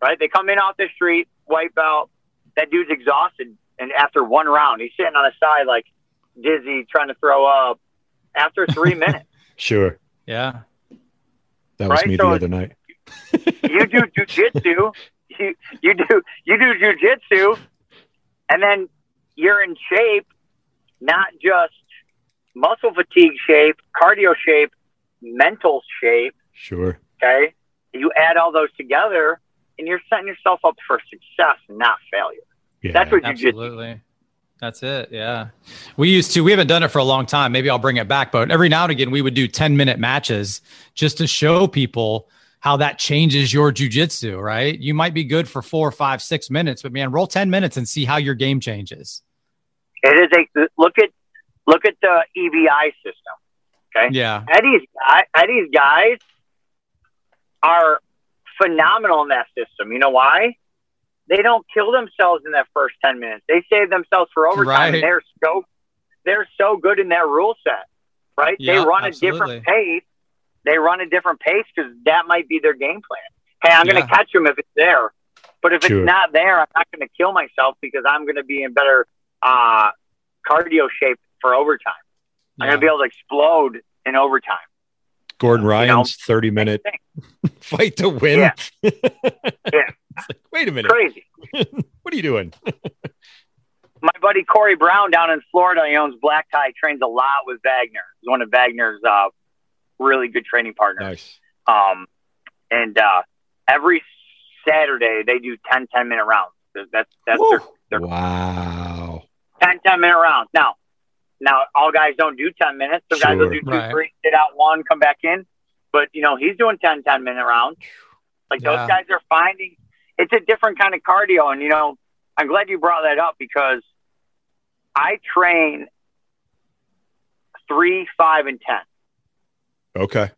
Right? They come in off the street, wipe out. That dude's exhausted, and after one round, he's sitting on the side like dizzy, trying to throw up. After three [LAUGHS] minutes. Sure. Yeah. That was right? me so the other night. you do jujitsu. [LAUGHS] You, you do you do jujitsu, and then you're in shape, not just muscle fatigue shape, cardio shape, mental shape. Sure. Okay. You add all those together, and you're setting yourself up for success, not failure. Yeah, That's what jujitsu. Absolutely. That's it. Yeah. We used to, we haven't done it for a long time. Maybe I'll bring it back, but every now and again, we would do 10 minute matches just to show people how that changes your jujitsu, right? You might be good for four, five, six minutes, but man, roll 10 minutes and see how your game changes. It is a look at, look at the EBI system. Okay. Yeah. Eddie's, Eddie's guys are phenomenal in that system. You know why? They don't kill themselves in that first 10 minutes. They save themselves for overtime. Right. And they're so, they're so good in that rule set, right? Yep, they run absolutely. a different pace. They run a different pace because that might be their game plan. Hey, I'm yeah. going to catch them if it's there. But if sure. it's not there, I'm not going to kill myself because I'm going to be in better uh, cardio shape for overtime. Yeah. I'm going to be able to explode in overtime. Gordon Ryan's you know, 30 minute [LAUGHS] fight to win. Yeah. [LAUGHS] yeah. Like, wait a minute. Crazy. [LAUGHS] what are you doing? [LAUGHS] My buddy Corey Brown down in Florida, he owns Black Tie, trains a lot with Wagner. He's one of Wagner's uh, really good training partners. Nice. Um, and uh, every Saturday they do 10, 10 minute rounds. That's that's their, their wow. 10, 10 minute rounds. Now, now all guys don't do 10 minutes. Some sure. guys will do two, right. three, sit out one, come back in. But you know, he's doing 10, 10 minute rounds. Like yeah. those guys are finding it's a different kind of cardio. And, you know, I'm glad you brought that up because I train three, five, and 10. Okay.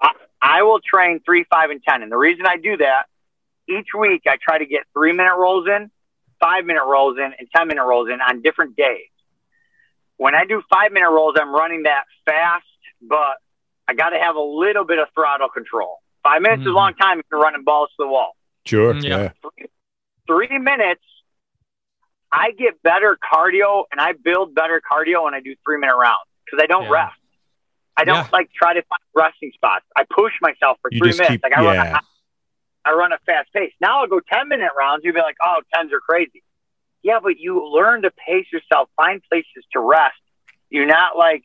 I, I will train three, five, and 10. And the reason I do that, each week I try to get three minute rolls in, five minute rolls in, and 10 minute rolls in on different days. When I do five minute rolls, I'm running that fast, but I got to have a little bit of throttle control. Five minutes mm-hmm. is a mm-hmm. long time if you're running balls to the wall. Sure. Mm, yeah. Three, three minutes, I get better cardio and I build better cardio when I do three minute rounds because I don't yeah. rest. I don't yeah. like try to find resting spots. I push myself for you three minutes. Keep, like I yeah. run, a, I run a fast pace. Now I'll go ten minute rounds. You'll be like, oh, tens are crazy. Yeah, but you learn to pace yourself, find places to rest. You're not like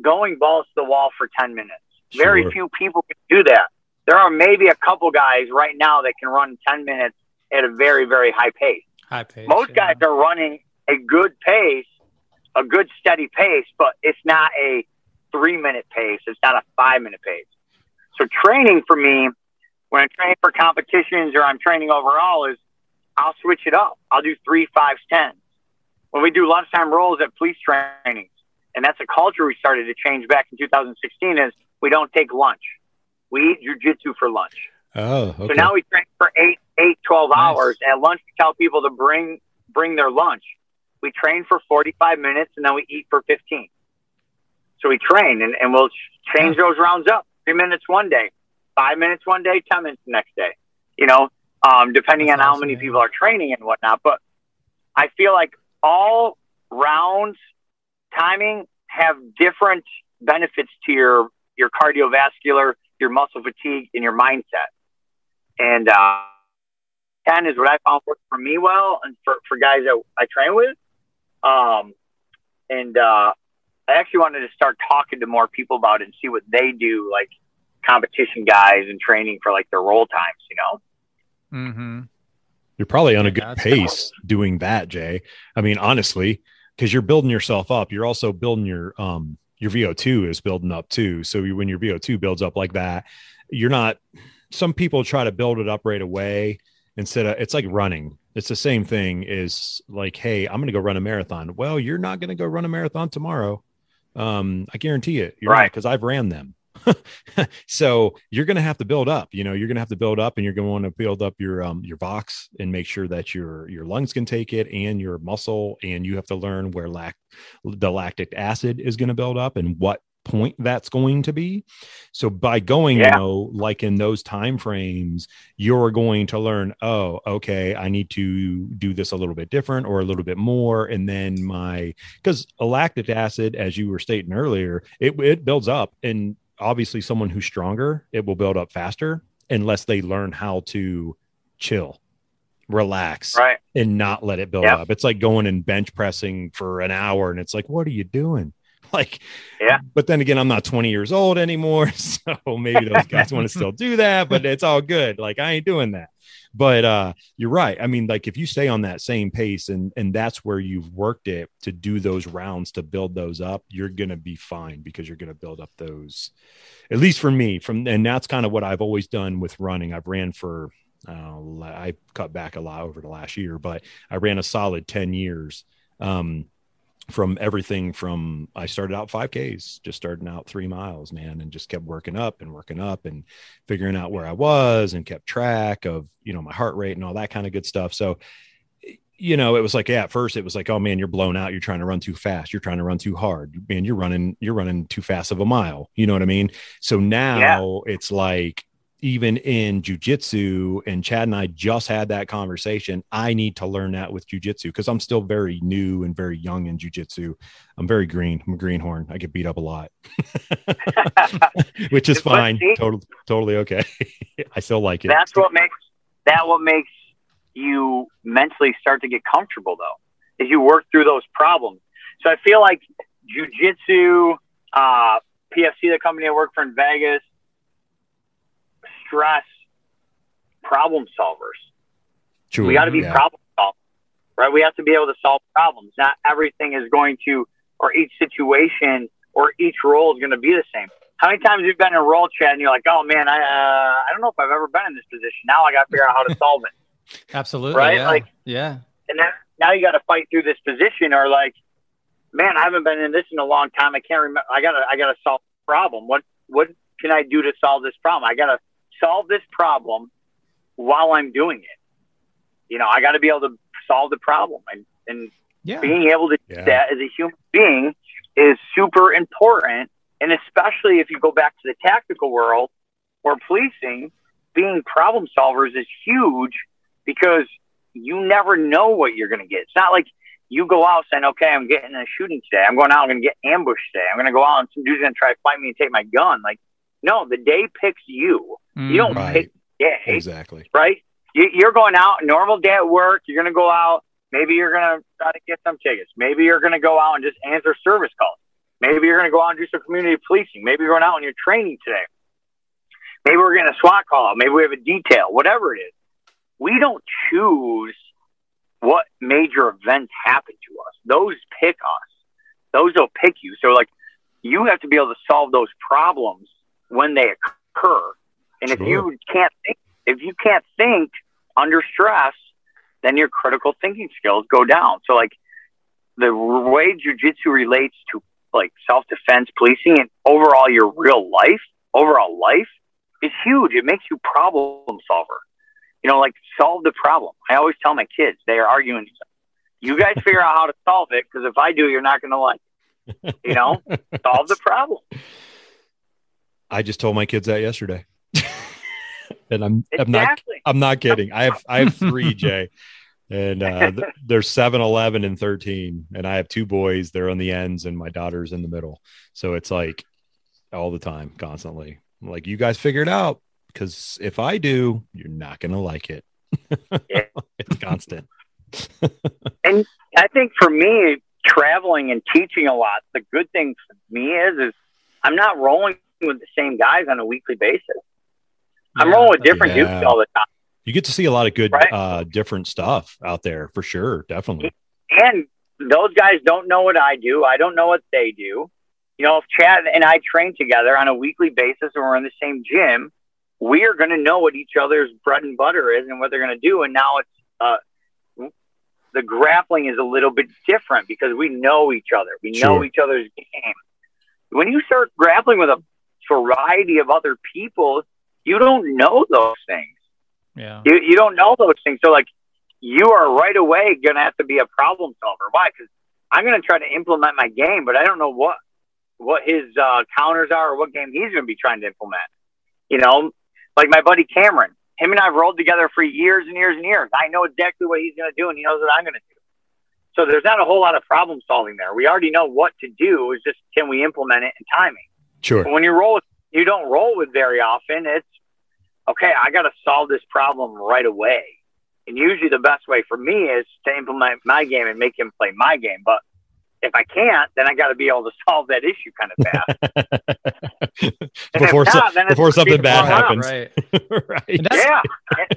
going balls to the wall for ten minutes. Sure. Very few people can do that there are maybe a couple guys right now that can run 10 minutes at a very, very high pace. High pace. Most yeah. guys are running a good pace, a good steady pace, but it's not a three minute pace. It's not a five minute pace. So training for me, when I'm training for competitions or I'm training overall, is I'll switch it up. I'll do three, fives, tens. When we do lunchtime rolls at police trainings, and that's a culture we started to change back in 2016, is we don't take lunch we eat jujitsu for lunch. Oh, okay. So now we train for eight, eight, 12 nice. hours. At lunch, we tell people to bring bring their lunch. We train for 45 minutes and then we eat for 15. So we train and, and we'll change those rounds up. Three minutes one day, five minutes one day, 10 minutes the next day, you know, um, depending That's on awesome, how many man. people are training and whatnot. But I feel like all rounds timing have different benefits to your, your cardiovascular your muscle fatigue and your mindset. And uh, 10 is what I found worked for me well and for, for guys that I train with. Um, and uh, I actually wanted to start talking to more people about it and see what they do, like competition guys and training for like their roll times, you know? Mm-hmm. You're probably on a good pace doing that, Jay. I mean, honestly, because you're building yourself up. You're also building your um your VO2 is building up too. So when your VO2 builds up like that, you're not. Some people try to build it up right away instead of it's like running. It's the same thing. Is like, hey, I'm going to go run a marathon. Well, you're not going to go run a marathon tomorrow. Um, I guarantee it. You're right because I've ran them. [LAUGHS] so you're going to have to build up you know you're going to have to build up and you're going to want to build up your um your box and make sure that your your lungs can take it and your muscle and you have to learn where lac the lactic acid is going to build up and what point that's going to be so by going yeah. you know like in those time frames you're going to learn oh okay i need to do this a little bit different or a little bit more and then my because a lactic acid as you were stating earlier it, it builds up and obviously someone who's stronger, it will build up faster unless they learn how to chill, relax, right. and not let it build yep. up. It's like going and bench pressing for an hour and it's like, what are you doing? [LAUGHS] Like, yeah. But then again, I'm not 20 years old anymore. [LAUGHS] So maybe those guys want to still do that, but it's all good. Like, I ain't doing that but uh you're right i mean like if you stay on that same pace and and that's where you've worked it to do those rounds to build those up you're gonna be fine because you're gonna build up those at least for me from and that's kind of what i've always done with running i've ran for uh, i cut back a lot over the last year but i ran a solid 10 years um from everything from I started out 5Ks, just starting out three miles, man, and just kept working up and working up and figuring out where I was and kept track of, you know, my heart rate and all that kind of good stuff. So, you know, it was like, yeah, at first it was like, oh man, you're blown out. You're trying to run too fast. You're trying to run too hard. Man, you're running, you're running too fast of a mile. You know what I mean? So now yeah. it's like, even in jujitsu, and Chad and I just had that conversation. I need to learn that with jujitsu because I'm still very new and very young in jujitsu. I'm very green. I'm a greenhorn. I get beat up a lot, [LAUGHS] which is fine. Totally, totally okay. [LAUGHS] I still like it. That's what makes that what makes you mentally start to get comfortable though, is you work through those problems. So I feel like jujitsu, uh, PFC, the company I work for in Vegas, stress problem solvers. True. We got to be yeah. problem solvers, right? We have to be able to solve problems. Not everything is going to, or each situation or each role is going to be the same. How many times you've been in a roll Chad and you're like, oh man, I uh, I don't know if I've ever been in this position. Now I got to figure out how to solve it. [LAUGHS] Absolutely. Right? Yeah. Like, yeah. And then now you got to fight through this position or like, man, I haven't been in this in a long time. I can't remember. I gotta, I gotta solve the problem. What, what can I do to solve this problem? I gotta solve this problem while I'm doing it. You know, I got to be able to solve the problem, and and yeah. being able to yeah. do that as a human being is super important. And especially if you go back to the tactical world or policing, being problem solvers is huge because you never know what you're going to get. It's not like you go out saying, okay, I'm getting a shooting today. I'm going out, I'm going to get ambushed today. I'm going to go out and some dude's going to try to fight me and take my gun. Like, no, the day picks you. Mm, you don't right. pick day. Exactly. Right? You, are going out, normal day at work. You're going to go out. Maybe you're going to try to get some tickets. Maybe you're going to go out and just answer service calls. Maybe you're going to go out and do some community policing. Maybe you're going out and you're training today. Maybe we're getting a SWAT call. Maybe we have a detail, whatever it is. We don't choose what major events happen to us. Those pick us. Those will pick you. So, like, you have to be able to solve those problems when they occur. And sure. if you can't think, if you can't think under stress, then your critical thinking skills go down. So like the way jujitsu relates to like self defense, policing, and overall your real life, overall life is huge. It makes you problem solver. You know, like solve the problem. I always tell my kids they are arguing. You guys [LAUGHS] figure out how to solve it because if I do, you're not going to like. It. You know, [LAUGHS] solve the problem. I just told my kids that yesterday. And I'm exactly. I'm not I'm not kidding. I have I have [LAUGHS] three, Jay. And uh they're 7, 11, and 13. And I have two boys, they're on the ends, and my daughter's in the middle. So it's like all the time, constantly. I'm like, you guys figure it out. Because if I do, you're not gonna like it. yeah. [LAUGHS] it's constant. [LAUGHS] and I think for me, traveling and teaching a lot, the good thing for me is, is I'm not rolling with the same guys on a weekly basis. I'm rolling with different yeah. dudes all the time. You get to see a lot of good, right? uh, different stuff out there for sure. Definitely. And those guys don't know what I do. I don't know what they do. You know, if Chad and I train together on a weekly basis and we're in the same gym, we are going to know what each other's bread and butter is and what they're going to do. And now it's, uh, the grappling is a little bit different because we know each other. We sure. know each other's game. When you start grappling with a variety of other people, you don't know those things. Yeah. You, you don't know those things. So, like, you are right away going to have to be a problem solver. Why? Because I'm going to try to implement my game, but I don't know what what his uh, counters are or what game he's going to be trying to implement. You know, like my buddy Cameron, him and I've rolled together for years and years and years. I know exactly what he's going to do, and he knows what I'm going to do. So there's not a whole lot of problem solving there. We already know what to do. It's just can we implement it in timing? Sure. But when you roll, you don't roll with very often. It's okay. I got to solve this problem right away. And usually the best way for me is to implement my game and make him play my game. But if I can't, then I got to be able to [LAUGHS] solve that issue kind of fast. [LAUGHS] before not, so, before something bad happens. Right. [LAUGHS] right. Yeah. and,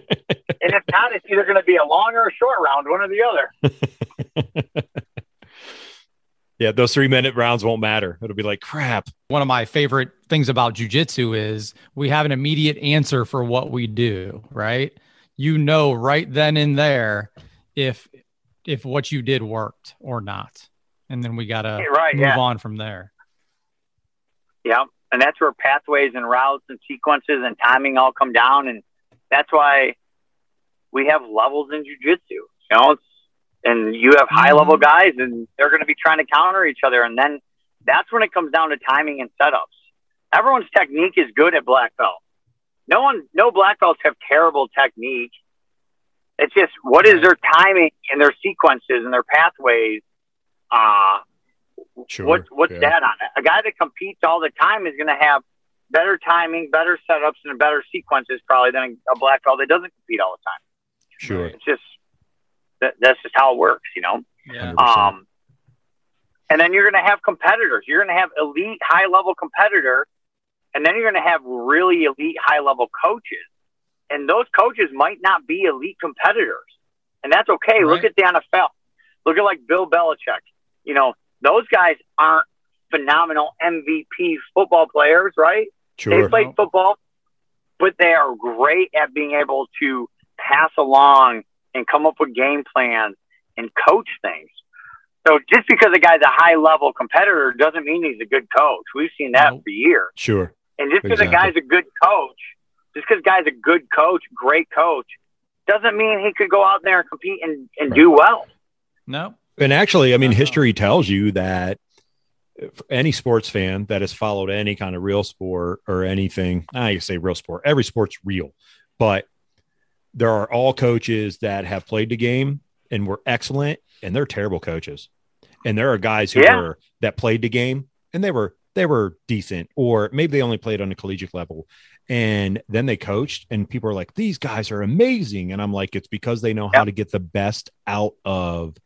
and if not, it's either going to be a long or a short round, one or the other. Yeah, those three minute rounds won't matter. It'll be like crap. One of my favorite things about jujitsu is we have an immediate answer for what we do, right? You know right then and there if if what you did worked or not and then we got to right, move yeah. on from there. Yeah, and that's where pathways and routes and sequences and timing all come down, and that's why we have levels in jujitsu. You know, and you have high level mm-hmm. guys, and they're going to be trying to counter each other, and then that's when it comes down to timing and setups. Everyone's technique is good at black belt. No one, no black belts have terrible technique. It's just what is their timing and their sequences and their pathways uh, sure. What, what's yeah. that on it? A guy that competes all the time is going to have better timing, better setups, and better sequences probably than a black belt that doesn't compete all the time. Sure. It's just that, that's just how it works, you know. Yeah. Um, and then you're going to have competitors. You're going to have elite, high level competitor, and then you're going to have really elite, high level coaches. And those coaches might not be elite competitors, and that's okay. Right. Look at the NFL. Look at like Bill Belichick you know, those guys aren't phenomenal MVP football players, right? Sure. They played football, but they are great at being able to pass along and come up with game plans and coach things. So just because a guy's a high level competitor doesn't mean he's a good coach. We've seen that for years. Sure. And just because exactly. a guy's a good coach, just because a guy's a good coach, great coach, doesn't mean he could go out there and compete and, and right. do well. No. And actually, I mean, history tells you that any sports fan that has followed any kind of real sport or anything, I say real sport, every sport's real, but there are all coaches that have played the game and were excellent, and they're terrible coaches. And there are guys who yeah. were that played the game and they were they were decent, or maybe they only played on a collegiate level. And then they coached, and people are like, "These guys are amazing," and I'm like, "It's because they know how to get the best out of."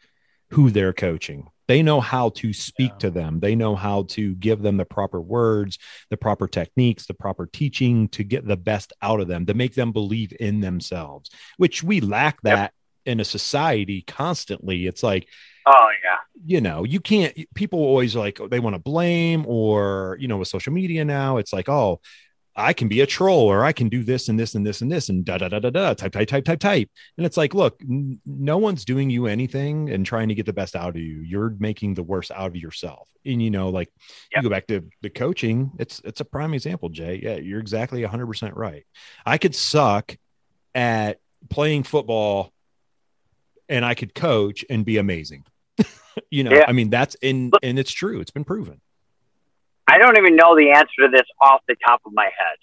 Who they're coaching. They know how to speak yeah. to them. They know how to give them the proper words, the proper techniques, the proper teaching to get the best out of them, to make them believe in themselves, which we lack that yep. in a society constantly. It's like, oh, yeah. You know, you can't, people always like, they want to blame, or, you know, with social media now, it's like, oh, I can be a troll or I can do this and this and this and this and da da da da da type type type type type. And it's like, look, n- no one's doing you anything and trying to get the best out of you. You're making the worst out of yourself. And you know, like yep. you go back to the coaching, it's it's a prime example, Jay. Yeah, you're exactly 100% right. I could suck at playing football and I could coach and be amazing. [LAUGHS] you know, yeah. I mean, that's in and it's true. It's been proven. I don't even know the answer to this off the top of my head,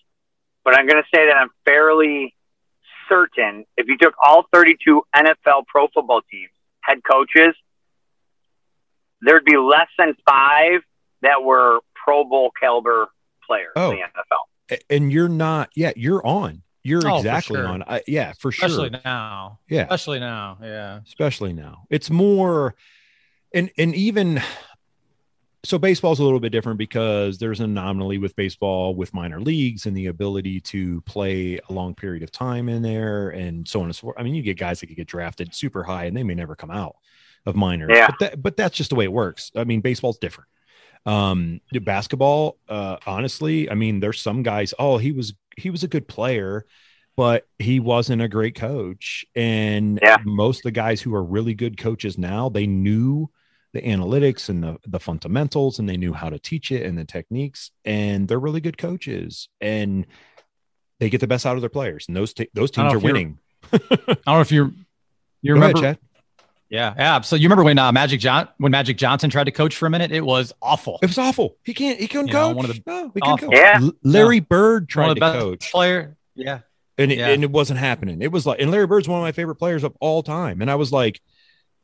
but I'm going to say that I'm fairly certain if you took all 32 NFL pro football teams, head coaches, there'd be less than five that were Pro Bowl caliber players oh. in the NFL. And you're not, yeah, you're on. you're Oh, exactly sure. on. I, yeah, for Especially sure. Especially now. Yeah, Especially now. Yeah. especially now. It's more, and and even so, baseball's a little bit different because there's an anomaly with baseball with minor leagues and the ability to play a long period of time in there, and so on and so forth. I mean, you get guys that could get drafted super high and they may never come out of minor. Yeah. But that, but that's just the way it works. I mean, baseball's different. Um, basketball, uh, honestly, I mean, there's some guys. Oh, he was he was a good player, but he wasn't a great coach. And Yeah. most of the guys who are really good coaches now, they knew the analytics and the, the fundamentals and they knew how to teach it and the techniques and they're really good coaches and they get the best out of their players and those, t- those teams are winning. I don't know if you're [LAUGHS] you Go ahead, remember. Chad. yeah. Yeah. So you remember when uh, Magic John when Magic Johnson tried to coach for a minute? It was awful. It was awful. He can't, he couldn't You know, coach. one of the- no, he couldn't awful. coach. Yeah. L- Larry Bird One tried of to best coach player. Yeah. and it, Yeah. and it wasn't happening. It was like, and Larry Bird's one of my favorite players of all time. And I was like,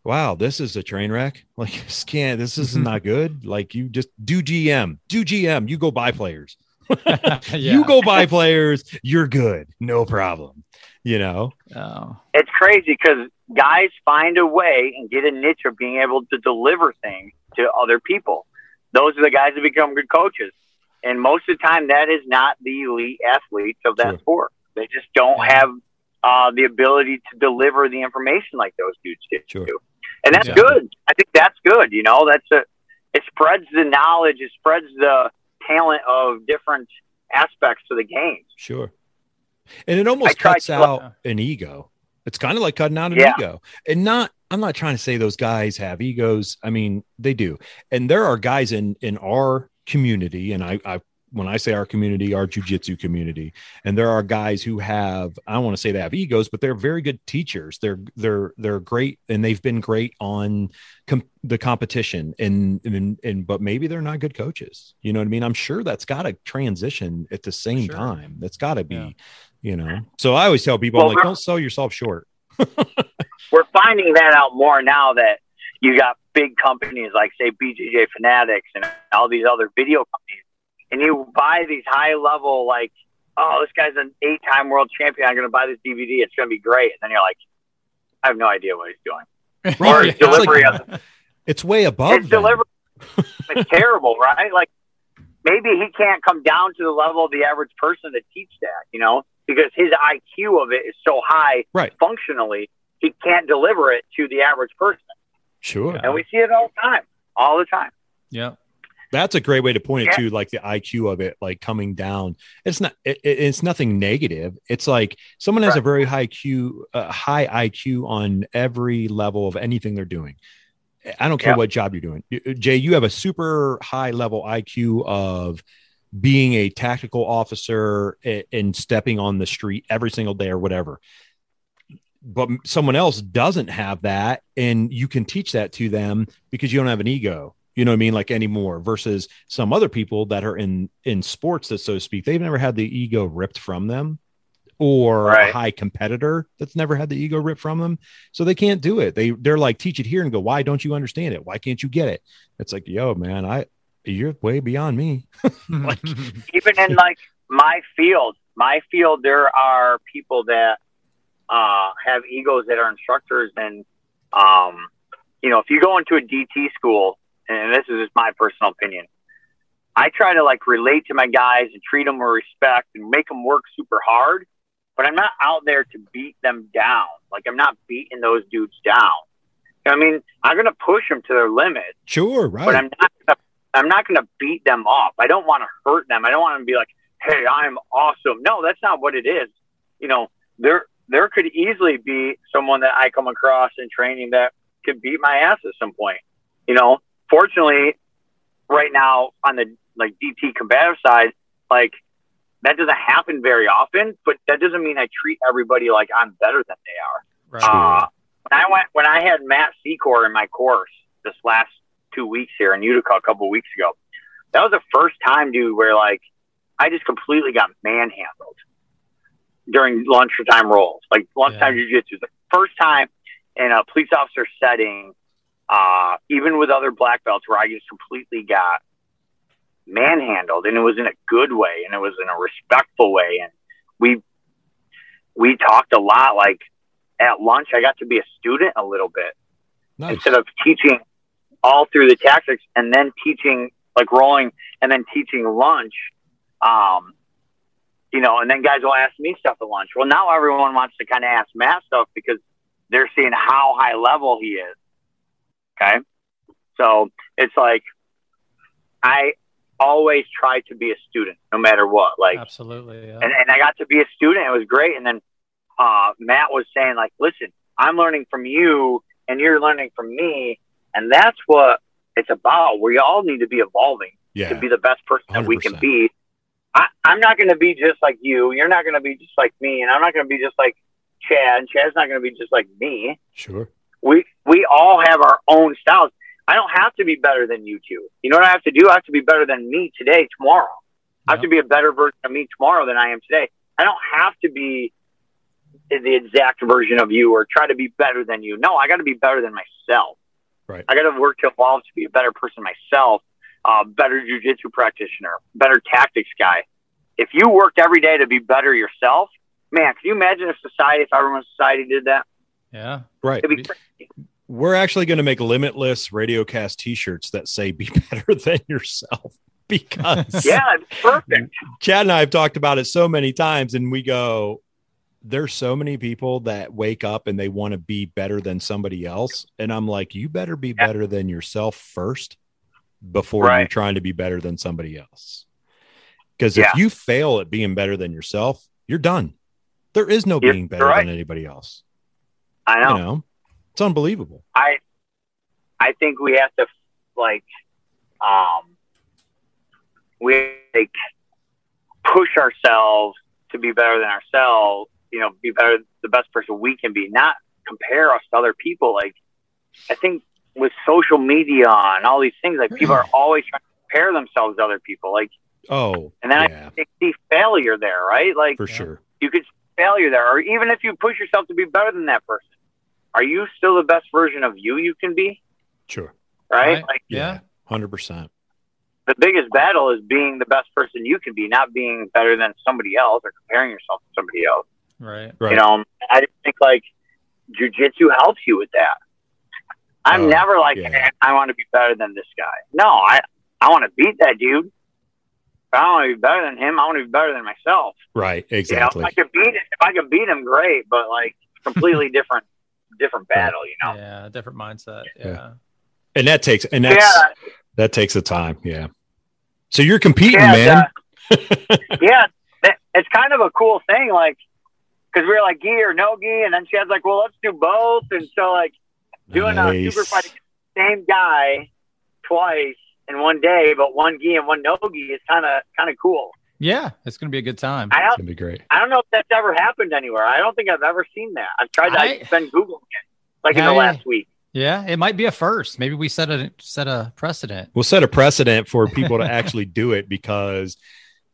wow, this is a train wreck. [LAUGHS] Like, this can't, this is Mhm. not good. Like, you just do GM, do GM, you go buy players. [LAUGHS] yeah. You go buy players, you're good, no problem. You know, Oh. it's crazy because guys find a way and get a niche of being able to deliver things to other people. Those are the guys that become good coaches. And most of the time, that is not the elite athletes of that Sure. sport. They just don't have uh, the ability to deliver the information like those dudes do. Sure. And that's Exactly. good. I think that's good. You know, that's a, it spreads the knowledge, it spreads the talent of different aspects of the game. sure. And it almost cuts to- out an ego. It's kind of like cutting out an Yeah. ego. And not, I'm not trying to say those guys have egos. I mean, they do. And there are guys in in our community, and I, I when I say our community, our jujitsu community, and there are guys who have, I don't want to say they have egos, but they're very good teachers. They're they're they're great, and they've been great on com- the competition, and, and and but maybe they're not good coaches. You know what I mean? I'm sure that's got to transition at the same Sure. time. That's got to be, Yeah. you know. So I always tell people, Well, like, don't sell yourself short. [LAUGHS] we're finding that out more now that you got big companies like say BJJ Fanatics and all these other video companies, and you buy these high level like, oh, this guy's an eight time world champion. I'm going to buy this DVD. It's going to be great. And then you're like, I have no idea what he's doing. [LAUGHS] Or Right. his delivery of It's [LAUGHS] way above. his them. delivery [LAUGHS] is terrible, right? Like maybe he can't come down to the level of the average person to teach that, you know, because his IQ of it is so high Right. functionally, he can't deliver it to the average person. Sure. And we see it all the time, all the time. Yeah. That's a great way to point it Yeah. to, like the IQ of it, like coming down. It's not. It, it- it's nothing negative. It's like someone has a very high Q, uh, high IQ on every level of anything they're doing. I don't care Yeah. what job you're doing. Jay, you have a super high level IQ of being a tactical officer and stepping on the street every single day or whatever. But someone else doesn't have that, and you can teach that to them because you don't have an ego. You know what I mean? Like anymore versus some other people that are in in sports that so to speak, they've never had the ego ripped from them or a high competitor that's never had the ego ripped from them. So they can't do it. They they're like teach it here and go, why don't you understand it? Why can't you get it? It's like, yo, man, I you're way beyond me. [LAUGHS] [LAUGHS] Like- Even in [LAUGHS] like my field, my field, there are people that uh, have egos that are instructors. And, um, you know, if you go into a DT school, and this is just my personal opinion, I try to like relate to my guys and treat them with respect and make them work super hard. But I'm not out there to beat them down. Like I'm not beating those dudes down. You know what I mean, I'm going to push them to their limit. Sure, right. but. I'm not gonna, I'm not going to beat them up. I don't want to hurt them. I don't want them to be like, "Hey, I'm awesome." No, that's not what it is. You know, there there could easily be someone that I come across in training that could beat my ass at some point. You know, fortunately, right now on the like DT combative side, like that doesn't happen very often. But that doesn't mean I treat everybody like I'm better than they are. right. Uh, when I went when I had Matt Secor in my course this last two weeks here in Utica a couple weeks ago, that was the first time, dude, where like I just completely got manhandled during lunchtime rolls, like lunchtime jujitsu. The first time in a police officer setting, uh, even with other black belts, where I just completely got manhandled, and it was in a good way, and it was in a respectful way, and we we talked a lot. Like at lunch, I got to be a student a little bit Nice. instead of teaching all through the tactics and then teaching like rolling and then teaching lunch. Um, you know, and then guys will ask me stuff at lunch. Well, now everyone wants to kind of ask Matt stuff because they're seeing how high level he is. Okay. So it's like, I always try to be a student no matter what. Like, Absolutely. Yeah. and, and I got to be a student. It was great. And then uh, Matt was saying, like, listen, I'm learning from you and you're learning from me. And that's what it's about. We all need to be evolving Yeah. to be the best person that we can be. I, I'm not going to be just like you. You're not going to be just like me. And I'm not going to be just like Chad. And Chad's not going to be just like me. Sure. We, we all have our own styles. I don't have to be better than you two. You know what I have to do? I have to be better than me today, tomorrow. I have to be a better version of me tomorrow than I am today. I don't have to be the exact version of you or try to be better than you. No, I got to be better than myself. Right. I got to work to evolve to be a better person myself, uh, better jujitsu practitioner, better tactics guy. If you worked every day to be better yourself, man, can you imagine if society, if everyone in society did that? Yeah. Right. It'd be crazy. We're actually going to make limitless radiocast t-shirts that say be [LAUGHS] better than yourself [LAUGHS] because Yeah, it's perfect. Chad and I have talked about it so many times and we go there's so many people that wake up and they want to be better than somebody else and I'm like you better be Yeah. better than yourself first before you're trying to be better than somebody else. Cuz Yeah. if you fail at being better than yourself, you're done. There is no You're being better right. than anybody else. I know. You know? It's unbelievable. I I think we have to like um we like push ourselves to be better than ourselves, you know, be better the best person we can be, not compare us to other people. Like I think with social media and all these things, like people are always trying to compare themselves to other people. Like Oh, and then yeah, I see failure there, right? Like for sure. you could see failure there. Or even if you push yourself to be better than that person, are you still the best version of you you can be? Sure. right? Right. Like Yeah. 100%. the biggest battle is being the best person you can be, not being better than somebody else or comparing yourself to somebody else. Right. Right. You know, I just think like jujitsu helps you with that. I'm Oh, never like, yeah. "Man, I want to be better than this guy. No, I, I want to beat that dude. I don't want to be better than him. I want to be better than myself. Right. You know, Exactly. if I could beat it, if I could beat him, great. But like, completely [LAUGHS] different, different battle. You know. Yeah. Different mindset. Yeah. Yeah. and that takes and that's Yeah, that takes the time. Yeah. So you're competing, Yeah, man. Uh, yeah, that, it's kind of a cool thing, like because we were like gi or no gi, and then she was like, "Well, let's do both," and so like doing a super fight same guy twice in one day, but one gi and one no gi is kind of kind of cool. Yeah. It's going to be a good time. I It's gonna be great. I don't know if that's ever happened anywhere. I don't think I've ever seen that. I've tried to. I- I've been googling it like in the last week. Yeah. It might be a first. Maybe we set a set a precedent. We'll set a precedent for people to actually do it because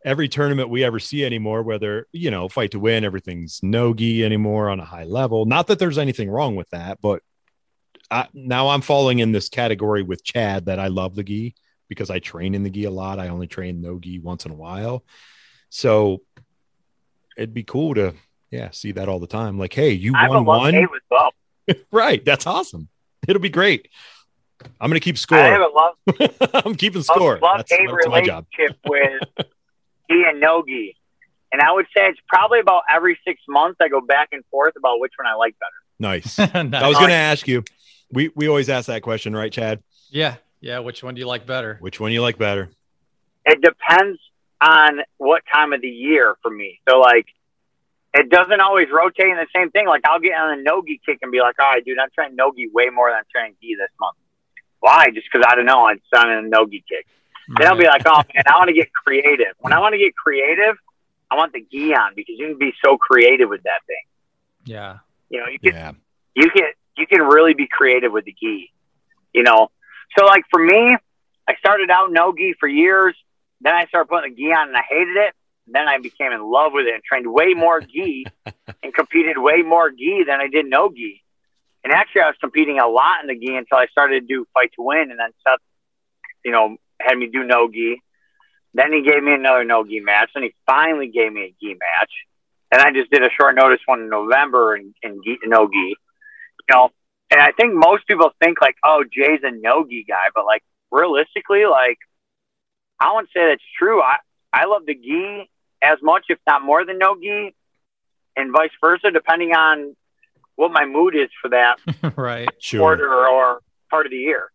every tournament we ever see anymore, whether you know, fight to win, everything's no gi anymore on a high level. Not that there's anything wrong with that, but I, now I'm falling in this category with Chad that I love the gi because I train in the gi a lot. I only train no gi once in a while. So it'd be cool to yeah, see that all the time. Like, hey, you I won one. hate with both. [LAUGHS] Right. That's awesome. It'll be great. I'm going to keep score. I have score. a love [LAUGHS] I'm keeping score. love That's, hate that's my job. relationship [LAUGHS] with gi and no gi. And I would say it's probably about every six months I go back and forth about which one I like better. Nice. Nice. I was going to ask you. We we always ask that question, right, Chad? yeah. Yeah. Which one do you like better? Which one you like better? It depends on what time of the year for me. So like it doesn't always rotate in the same thing. Like I'll get on a no-gi kick and be like, all right, dude, I'm trying no-gi way more than I'm trying gi this month. Why? Just because I don't know. I'm on a no-gi kick. Then I'll be like, oh man, I want to get creative. When I want to get creative, I want the gi on because you can be so creative with that thing. yeah. You know, you can Yeah. you can you can really be creative with the gi. You know, so like for me, I started out no gi for years. Then I started putting the gi on, and I hated it. Then I became in love with it and trained way more gi [LAUGHS] and competed way more gi than I did no gi. And actually, I was competing a lot in the gi until I started to do fight to win, and then Seth, you know, had me do no gi. Then he gave me another no gi match, and he finally gave me a gi match. and I just did a short notice one in November in, in gi, no gi. You know, and I think most people think like, oh, Jay's a no gi guy, but like realistically, like I wouldn't say that's true. I I love the gi as much, if not more than no gi, and vice versa, depending on what my mood is for that [LAUGHS] right Sure. quarter or part of the year.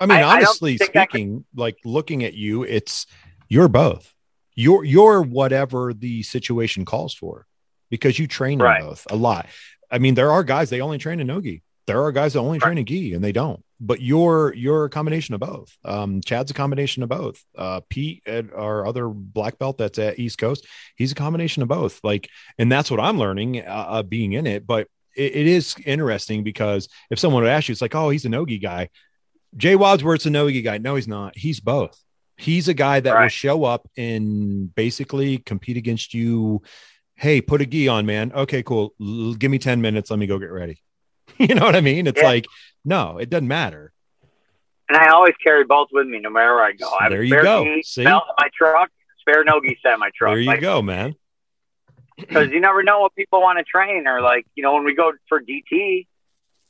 I mean, I- I honestly think I could- speaking, like looking at you, it's you're both. You're you're whatever the situation calls for because you train in Right. both a lot. I mean, there are guys they only train in nogi. There are guys that only train in gi and they don't. But you're you're a combination of both. Um, Chad's a combination of both. Uh, Pete, at our other black belt that's at East Coast, he's a combination of both. Like, and that's what I'm learning uh, uh, being in it. But it, it is interesting because if someone would ask you, it's like, oh, he's a nogi guy. Jay Wadsworth's a no-gi guy. No, he's not. He's both. He's a guy that will show up and basically compete against you. Hey, put a gi on, man. Okay, cool. L- give me 10 minutes. Let me go get ready. [LAUGHS] you know what I mean? It's Yeah. like, no, it doesn't matter. And I always carry both with me no matter where I go. I There you go. See? belt in my truck, spare no gi set in my truck. There you Like, go, man. because you never know what people want to train or like you know when we go for DT,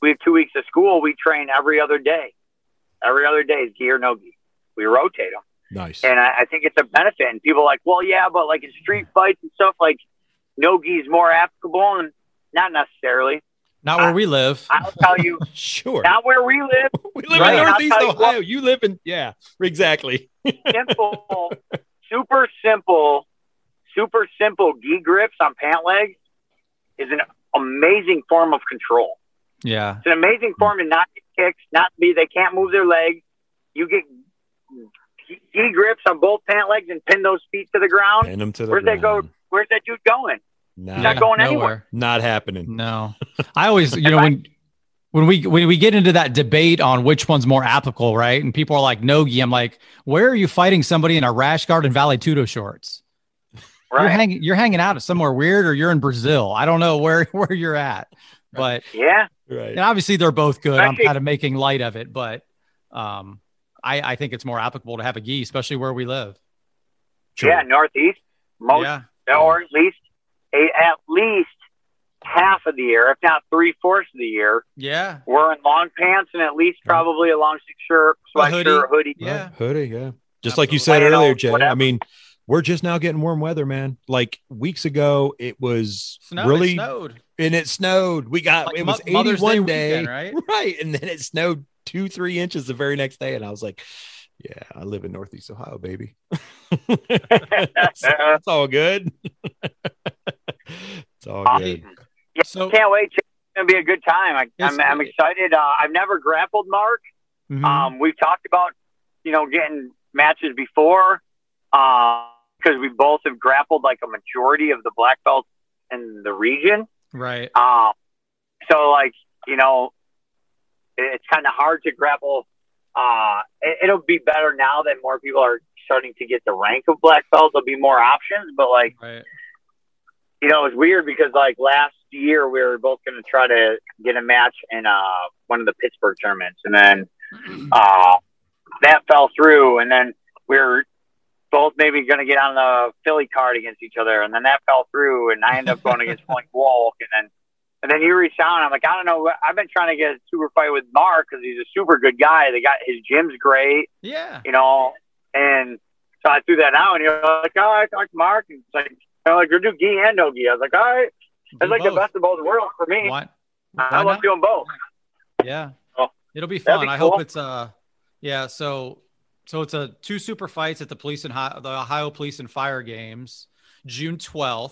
we have two weeks of school. We train every other day. Every other day is gi or no gi. We rotate them, Nice. and I, I think it's a benefit. And people are like, well, yeah, but like in street fights and stuff, like nogi is more applicable, and not necessarily. Not where we live I'll tell you, [LAUGHS] Sure. not where we live. [LAUGHS] we live Right. in And Northeast tell you Ohio. You live in, yeah, exactly. Simple, [LAUGHS] super simple, super simple gi grips on pant legs is an amazing form of control. yeah It's an amazing form to not get kicks, not be they can't move their legs. You get gi grips on both pant legs and pin those feet to the ground. Pin 'em to the Where's that go? ground. Where's that dude going? Nah, not going anywhere. Not happening. No, I always, you know, when when we when we get into that debate on which one's more applicable, right? And people are like nogi, I'm like, where are you fighting somebody in a rash guard and Vale Tudo shorts? You're hanging, you're hanging out at somewhere weird, or you're in Brazil. I don't know where [LAUGHS] where you're at, but yeah. Right. and obviously they're both good. I'm kind of making light of it, but um, I I think it's more applicable to have a gi, especially where we live. Sure. Yeah. Northeast, most yeah, or at least a, at least half of the year, if not three fourths of the year, yeah, we're in long pants and at least probably a long sleeve shirt, A hoodie. hoodie. yeah. Right, hoodie, yeah. Just like you said Absolutely. earlier, You know, Jay. I mean, we're just now getting warm weather, man. Like weeks ago, it was Snow, really it snowed. and it snowed. We got Like it was Mo- Mother's 81 Day day, weekend, right? [LAUGHS] right? And then it snowed two, three inches the very next day. And I was like, Yeah, I live in Northeast Ohio, baby. [LAUGHS] it's, it's all good. [LAUGHS] [LAUGHS] it's all good. Awesome. Yeah, So- can't wait. It's gonna be a good time. I, It's- I'm, I'm excited. Uh, I've never grappled Mark. Mhm. Um, we've talked about you know getting matches before because we both have grappled like a majority of the black belts in the region. right. Um, so like you know, it- it's kind of hard to grapple. Uh, it, it'll be better now that more people are starting to get the rank of black belts. There'll be more options, but like Right. You know, it's weird because like last year we were both going to try to get a match in uh, one of the Pittsburgh tournaments, and then [CLEARS THROAT] uh, that fell through, and then we were both maybe going to get on the Philly card against each other, and then that fell through, and I ended up going [LAUGHS] against Point Wolf, and then and then you reached out, and I'm like, I don't know, I've been trying to get a super fight with Mark because he's a super good guy. They got his gym's great, Yeah. you know, and so I threw that out, and you're like, oh, I talked to Mark, and it's like, you know, like, we're do gi and no gi. I was like, all right, that's Do like both. the best of both worlds for me. Why? I love not? doing both. Yeah. Oh, It'll be fun. be I hope it's uh yeah, so so it's a two super fights at the police and Hi- the Ohio Police and Fire Games, June 12th.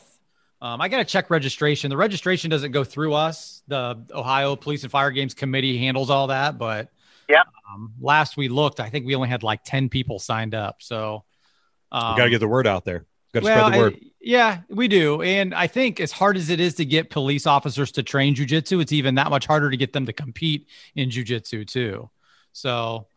Um, I got to check registration. The registration doesn't go through us. The Ohio Police and Fire Games Committee handles all that. But yeah, um, last we looked, I think we only had like 10 people signed up. So um, We got to get the word out there. Got to well, spread the word. I- yeah, we do. And I think as hard as it is to get police officers to train jujitsu, it's even that much harder to get them to compete in jujitsu too. So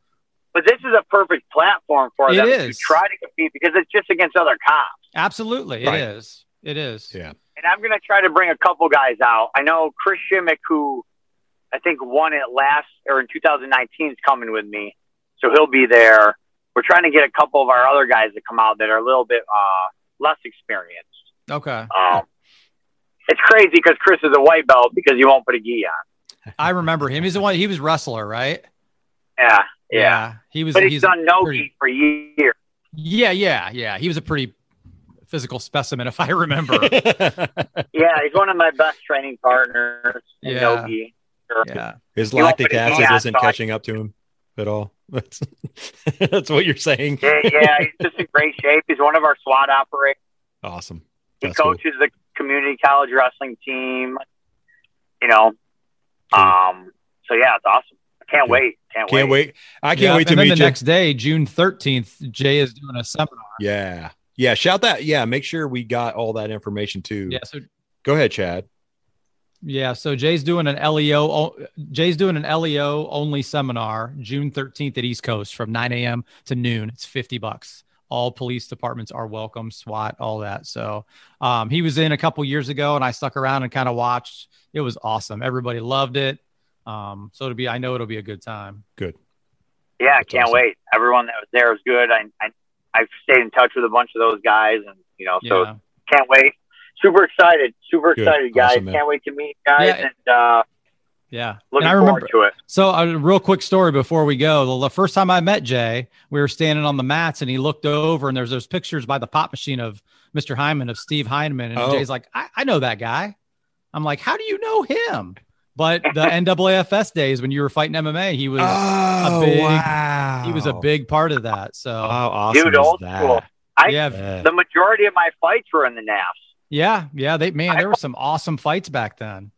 But this is a perfect platform for It them is. to try to compete because it's just against other cops. absolutely, Right. it is. It is. yeah. And I'm going to try to bring a couple guys out. I know Chris Shimmick, who I think won it last or in 2019, is coming with me, so he'll be there. We're trying to get a couple of our other guys to come out that are a little bit uh, less experienced. Okay. Um, it's crazy because Chris is a white belt because he won't put a gi on. I remember him. He's the one. He was wrestler, right? Yeah, yeah. He was. But he's, done no gi for years. Yeah, yeah, yeah. He was a pretty physical specimen, if I remember. [LAUGHS] yeah, he's one of my best training partners. Yeah. No gi. Sure. Yeah. His You lactic acid isn't catching up to him at all. That's [LAUGHS] that's what you're saying. Yeah, yeah, he's just in great shape. He's one of our SWAT operators. Awesome. He That's cool. coaches the community college wrestling team. You know, Cool. um. So yeah, it's awesome. I can't Good. wait. Can't, Can't wait. I can't Yeah, wait to and then meet the you. next day, June thirteenth, Jay is doing a seminar. yeah. Yeah. Shout that. Yeah. Make sure we got all that information too. Yeah, so Go ahead, Chad. Yeah, so Jay's doing an LEO. Jay's doing an LEO only seminar June thirteenth at East Coast from nine a.m. to noon. It's fifty bucks. All police departments are welcome, SWAT, all that. So um, he was in a couple years ago, and I stuck around and kind of watched. It was awesome. Everybody loved it. Um, so it'll be. I know it'll be a good time. Good. Yeah, I That's can't awesome. wait. Everyone that was there was good. I, I I've stayed in touch with a bunch of those guys, and you know, so Yeah, can't wait. Super excited. Super Good. excited, guys. Awesome, can't wait to meet you guys, Yeah. and uh, yeah. looking and I forward remember. to it. So a real quick story before we go. The, the first time I met Jay, we were standing on the mats and he looked over and there's those pictures by the pop machine of Mr. Hyman of Steve Heineman. And Oh. Jay's like, I, I know that guy. I'm like, how do you know him? But the [LAUGHS] NAAFS days when you were fighting MMA, he was oh, big- wow. he was a big part of that. So How awesome Dude, old that? school. I yeah, Yeah. the majority of my fights were in the NAAFS. Yeah, yeah. They man, there were some awesome fights back then.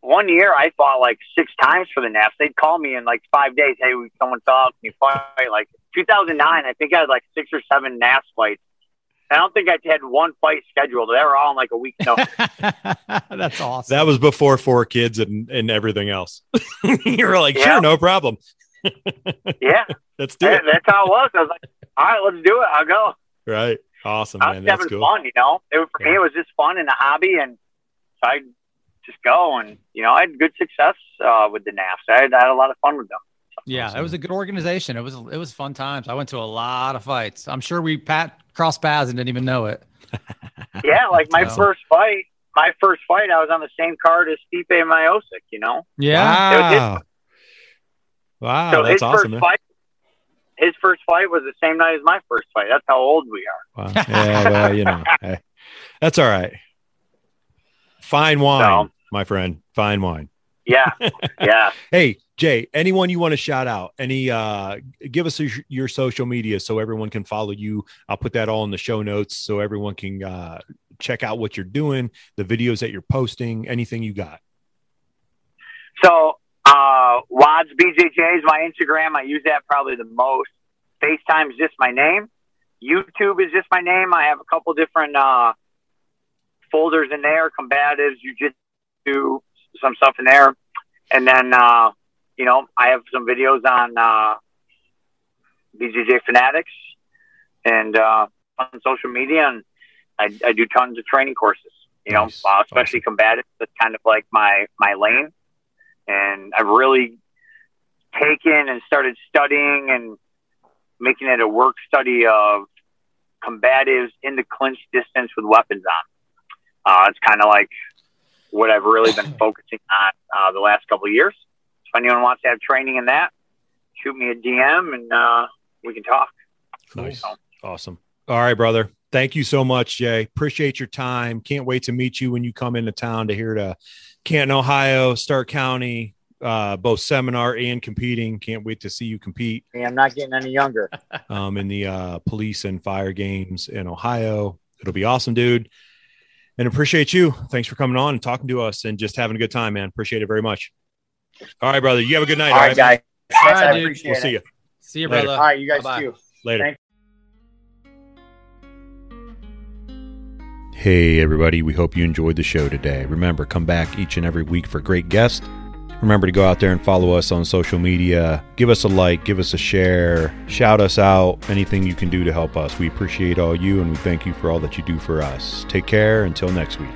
One year I fought like six times for the NAAFS. They'd call me in like five days. Hey, someone talk. Can you fight? Like 2009, I think I had like six or seven NAAFS fights. I don't think I had one fight scheduled. They were all in like a week. No, [LAUGHS] That's awesome. That was before four kids and, and everything else. [LAUGHS] you were like, Yeah. sure, no problem. yeah, [LAUGHS] Let's do that, it. that's how it was. I was like, all right, let's do it. I'll go. Right. Awesome, I man. was That's having cool. fun, you know. It was, for me, it was just fun and a hobby, and so I just go and you know I had good success uh, with the NAAFS. I had, I had a lot of fun with them. Yeah, Awesome. it was a good organization. It was it was fun times. I went to a lot of fights. I'm sure we pat crossed paths and didn't even know it. [LAUGHS] Yeah, like my Awesome. first fight, my first fight, I was on the same card as Stipe Miocic. You know, Yeah. It was his- Wow. Wow. so that's his awesome, first man. fight, his first fight was the same night as my first fight. That's how old we are. Wow. Yeah, well, you know, [LAUGHS] hey, that's all right. Fine wine, So- my friend. Fine wine. Yeah, [LAUGHS] yeah. Hey, Jay, anyone you want to shout out? Any uh give us your, your social media so everyone can follow you. I'll put that all in the show notes so everyone can uh check out what you're doing, the videos that you're posting, anything you got. So, uh, Wads BJJ is my Instagram. I use that probably the most. FaceTime is just my name. YouTube is just my name. I have a couple different uh, folders in there: combatives, jujitsu, some stuff in there, and then uh, you know I have some videos on uh, BJJ Fanatics and uh, on social media, and I, I do tons of training courses. You know, Nice. uh, especially combatives. That's kind of like my my lane and I've really taken and started studying and making it a work study of combatives in the clinch distance with weapons on. Uh, it's kind of like what I've really been [LAUGHS] focusing on uh, the last couple of years. If anyone wants to have training in that, shoot me a DM and uh, we can talk. Nice. So, Awesome. All right, brother. Thank you so much, Jay. Appreciate your time. Can't wait to meet you when you come into town to hear to Canton, Ohio, Stark County, uh, both seminar and competing. Can't wait to see you compete Hey, I'm not getting any younger. [LAUGHS] um, in the uh, police and fire games in Ohio. It'll be awesome, dude. And appreciate you. Thanks for coming on and talking to us and just having a good time, man. Appreciate it very much. All right, brother. You have a good night. All right, guys. All Thanks, right, I dude. appreciate We'll it. see you See you, Later. brother. All right, you guys Bye-bye. too. later. Thank- Hey, everybody, we hope you enjoyed the show today. Remember, come back each and every week for great guests. Remember to go out there and follow us on social media. Give us a like, give us a share, shout us out, anything you can do to help us. We appreciate all you and we thank you for all that you do for us. Take care until next week.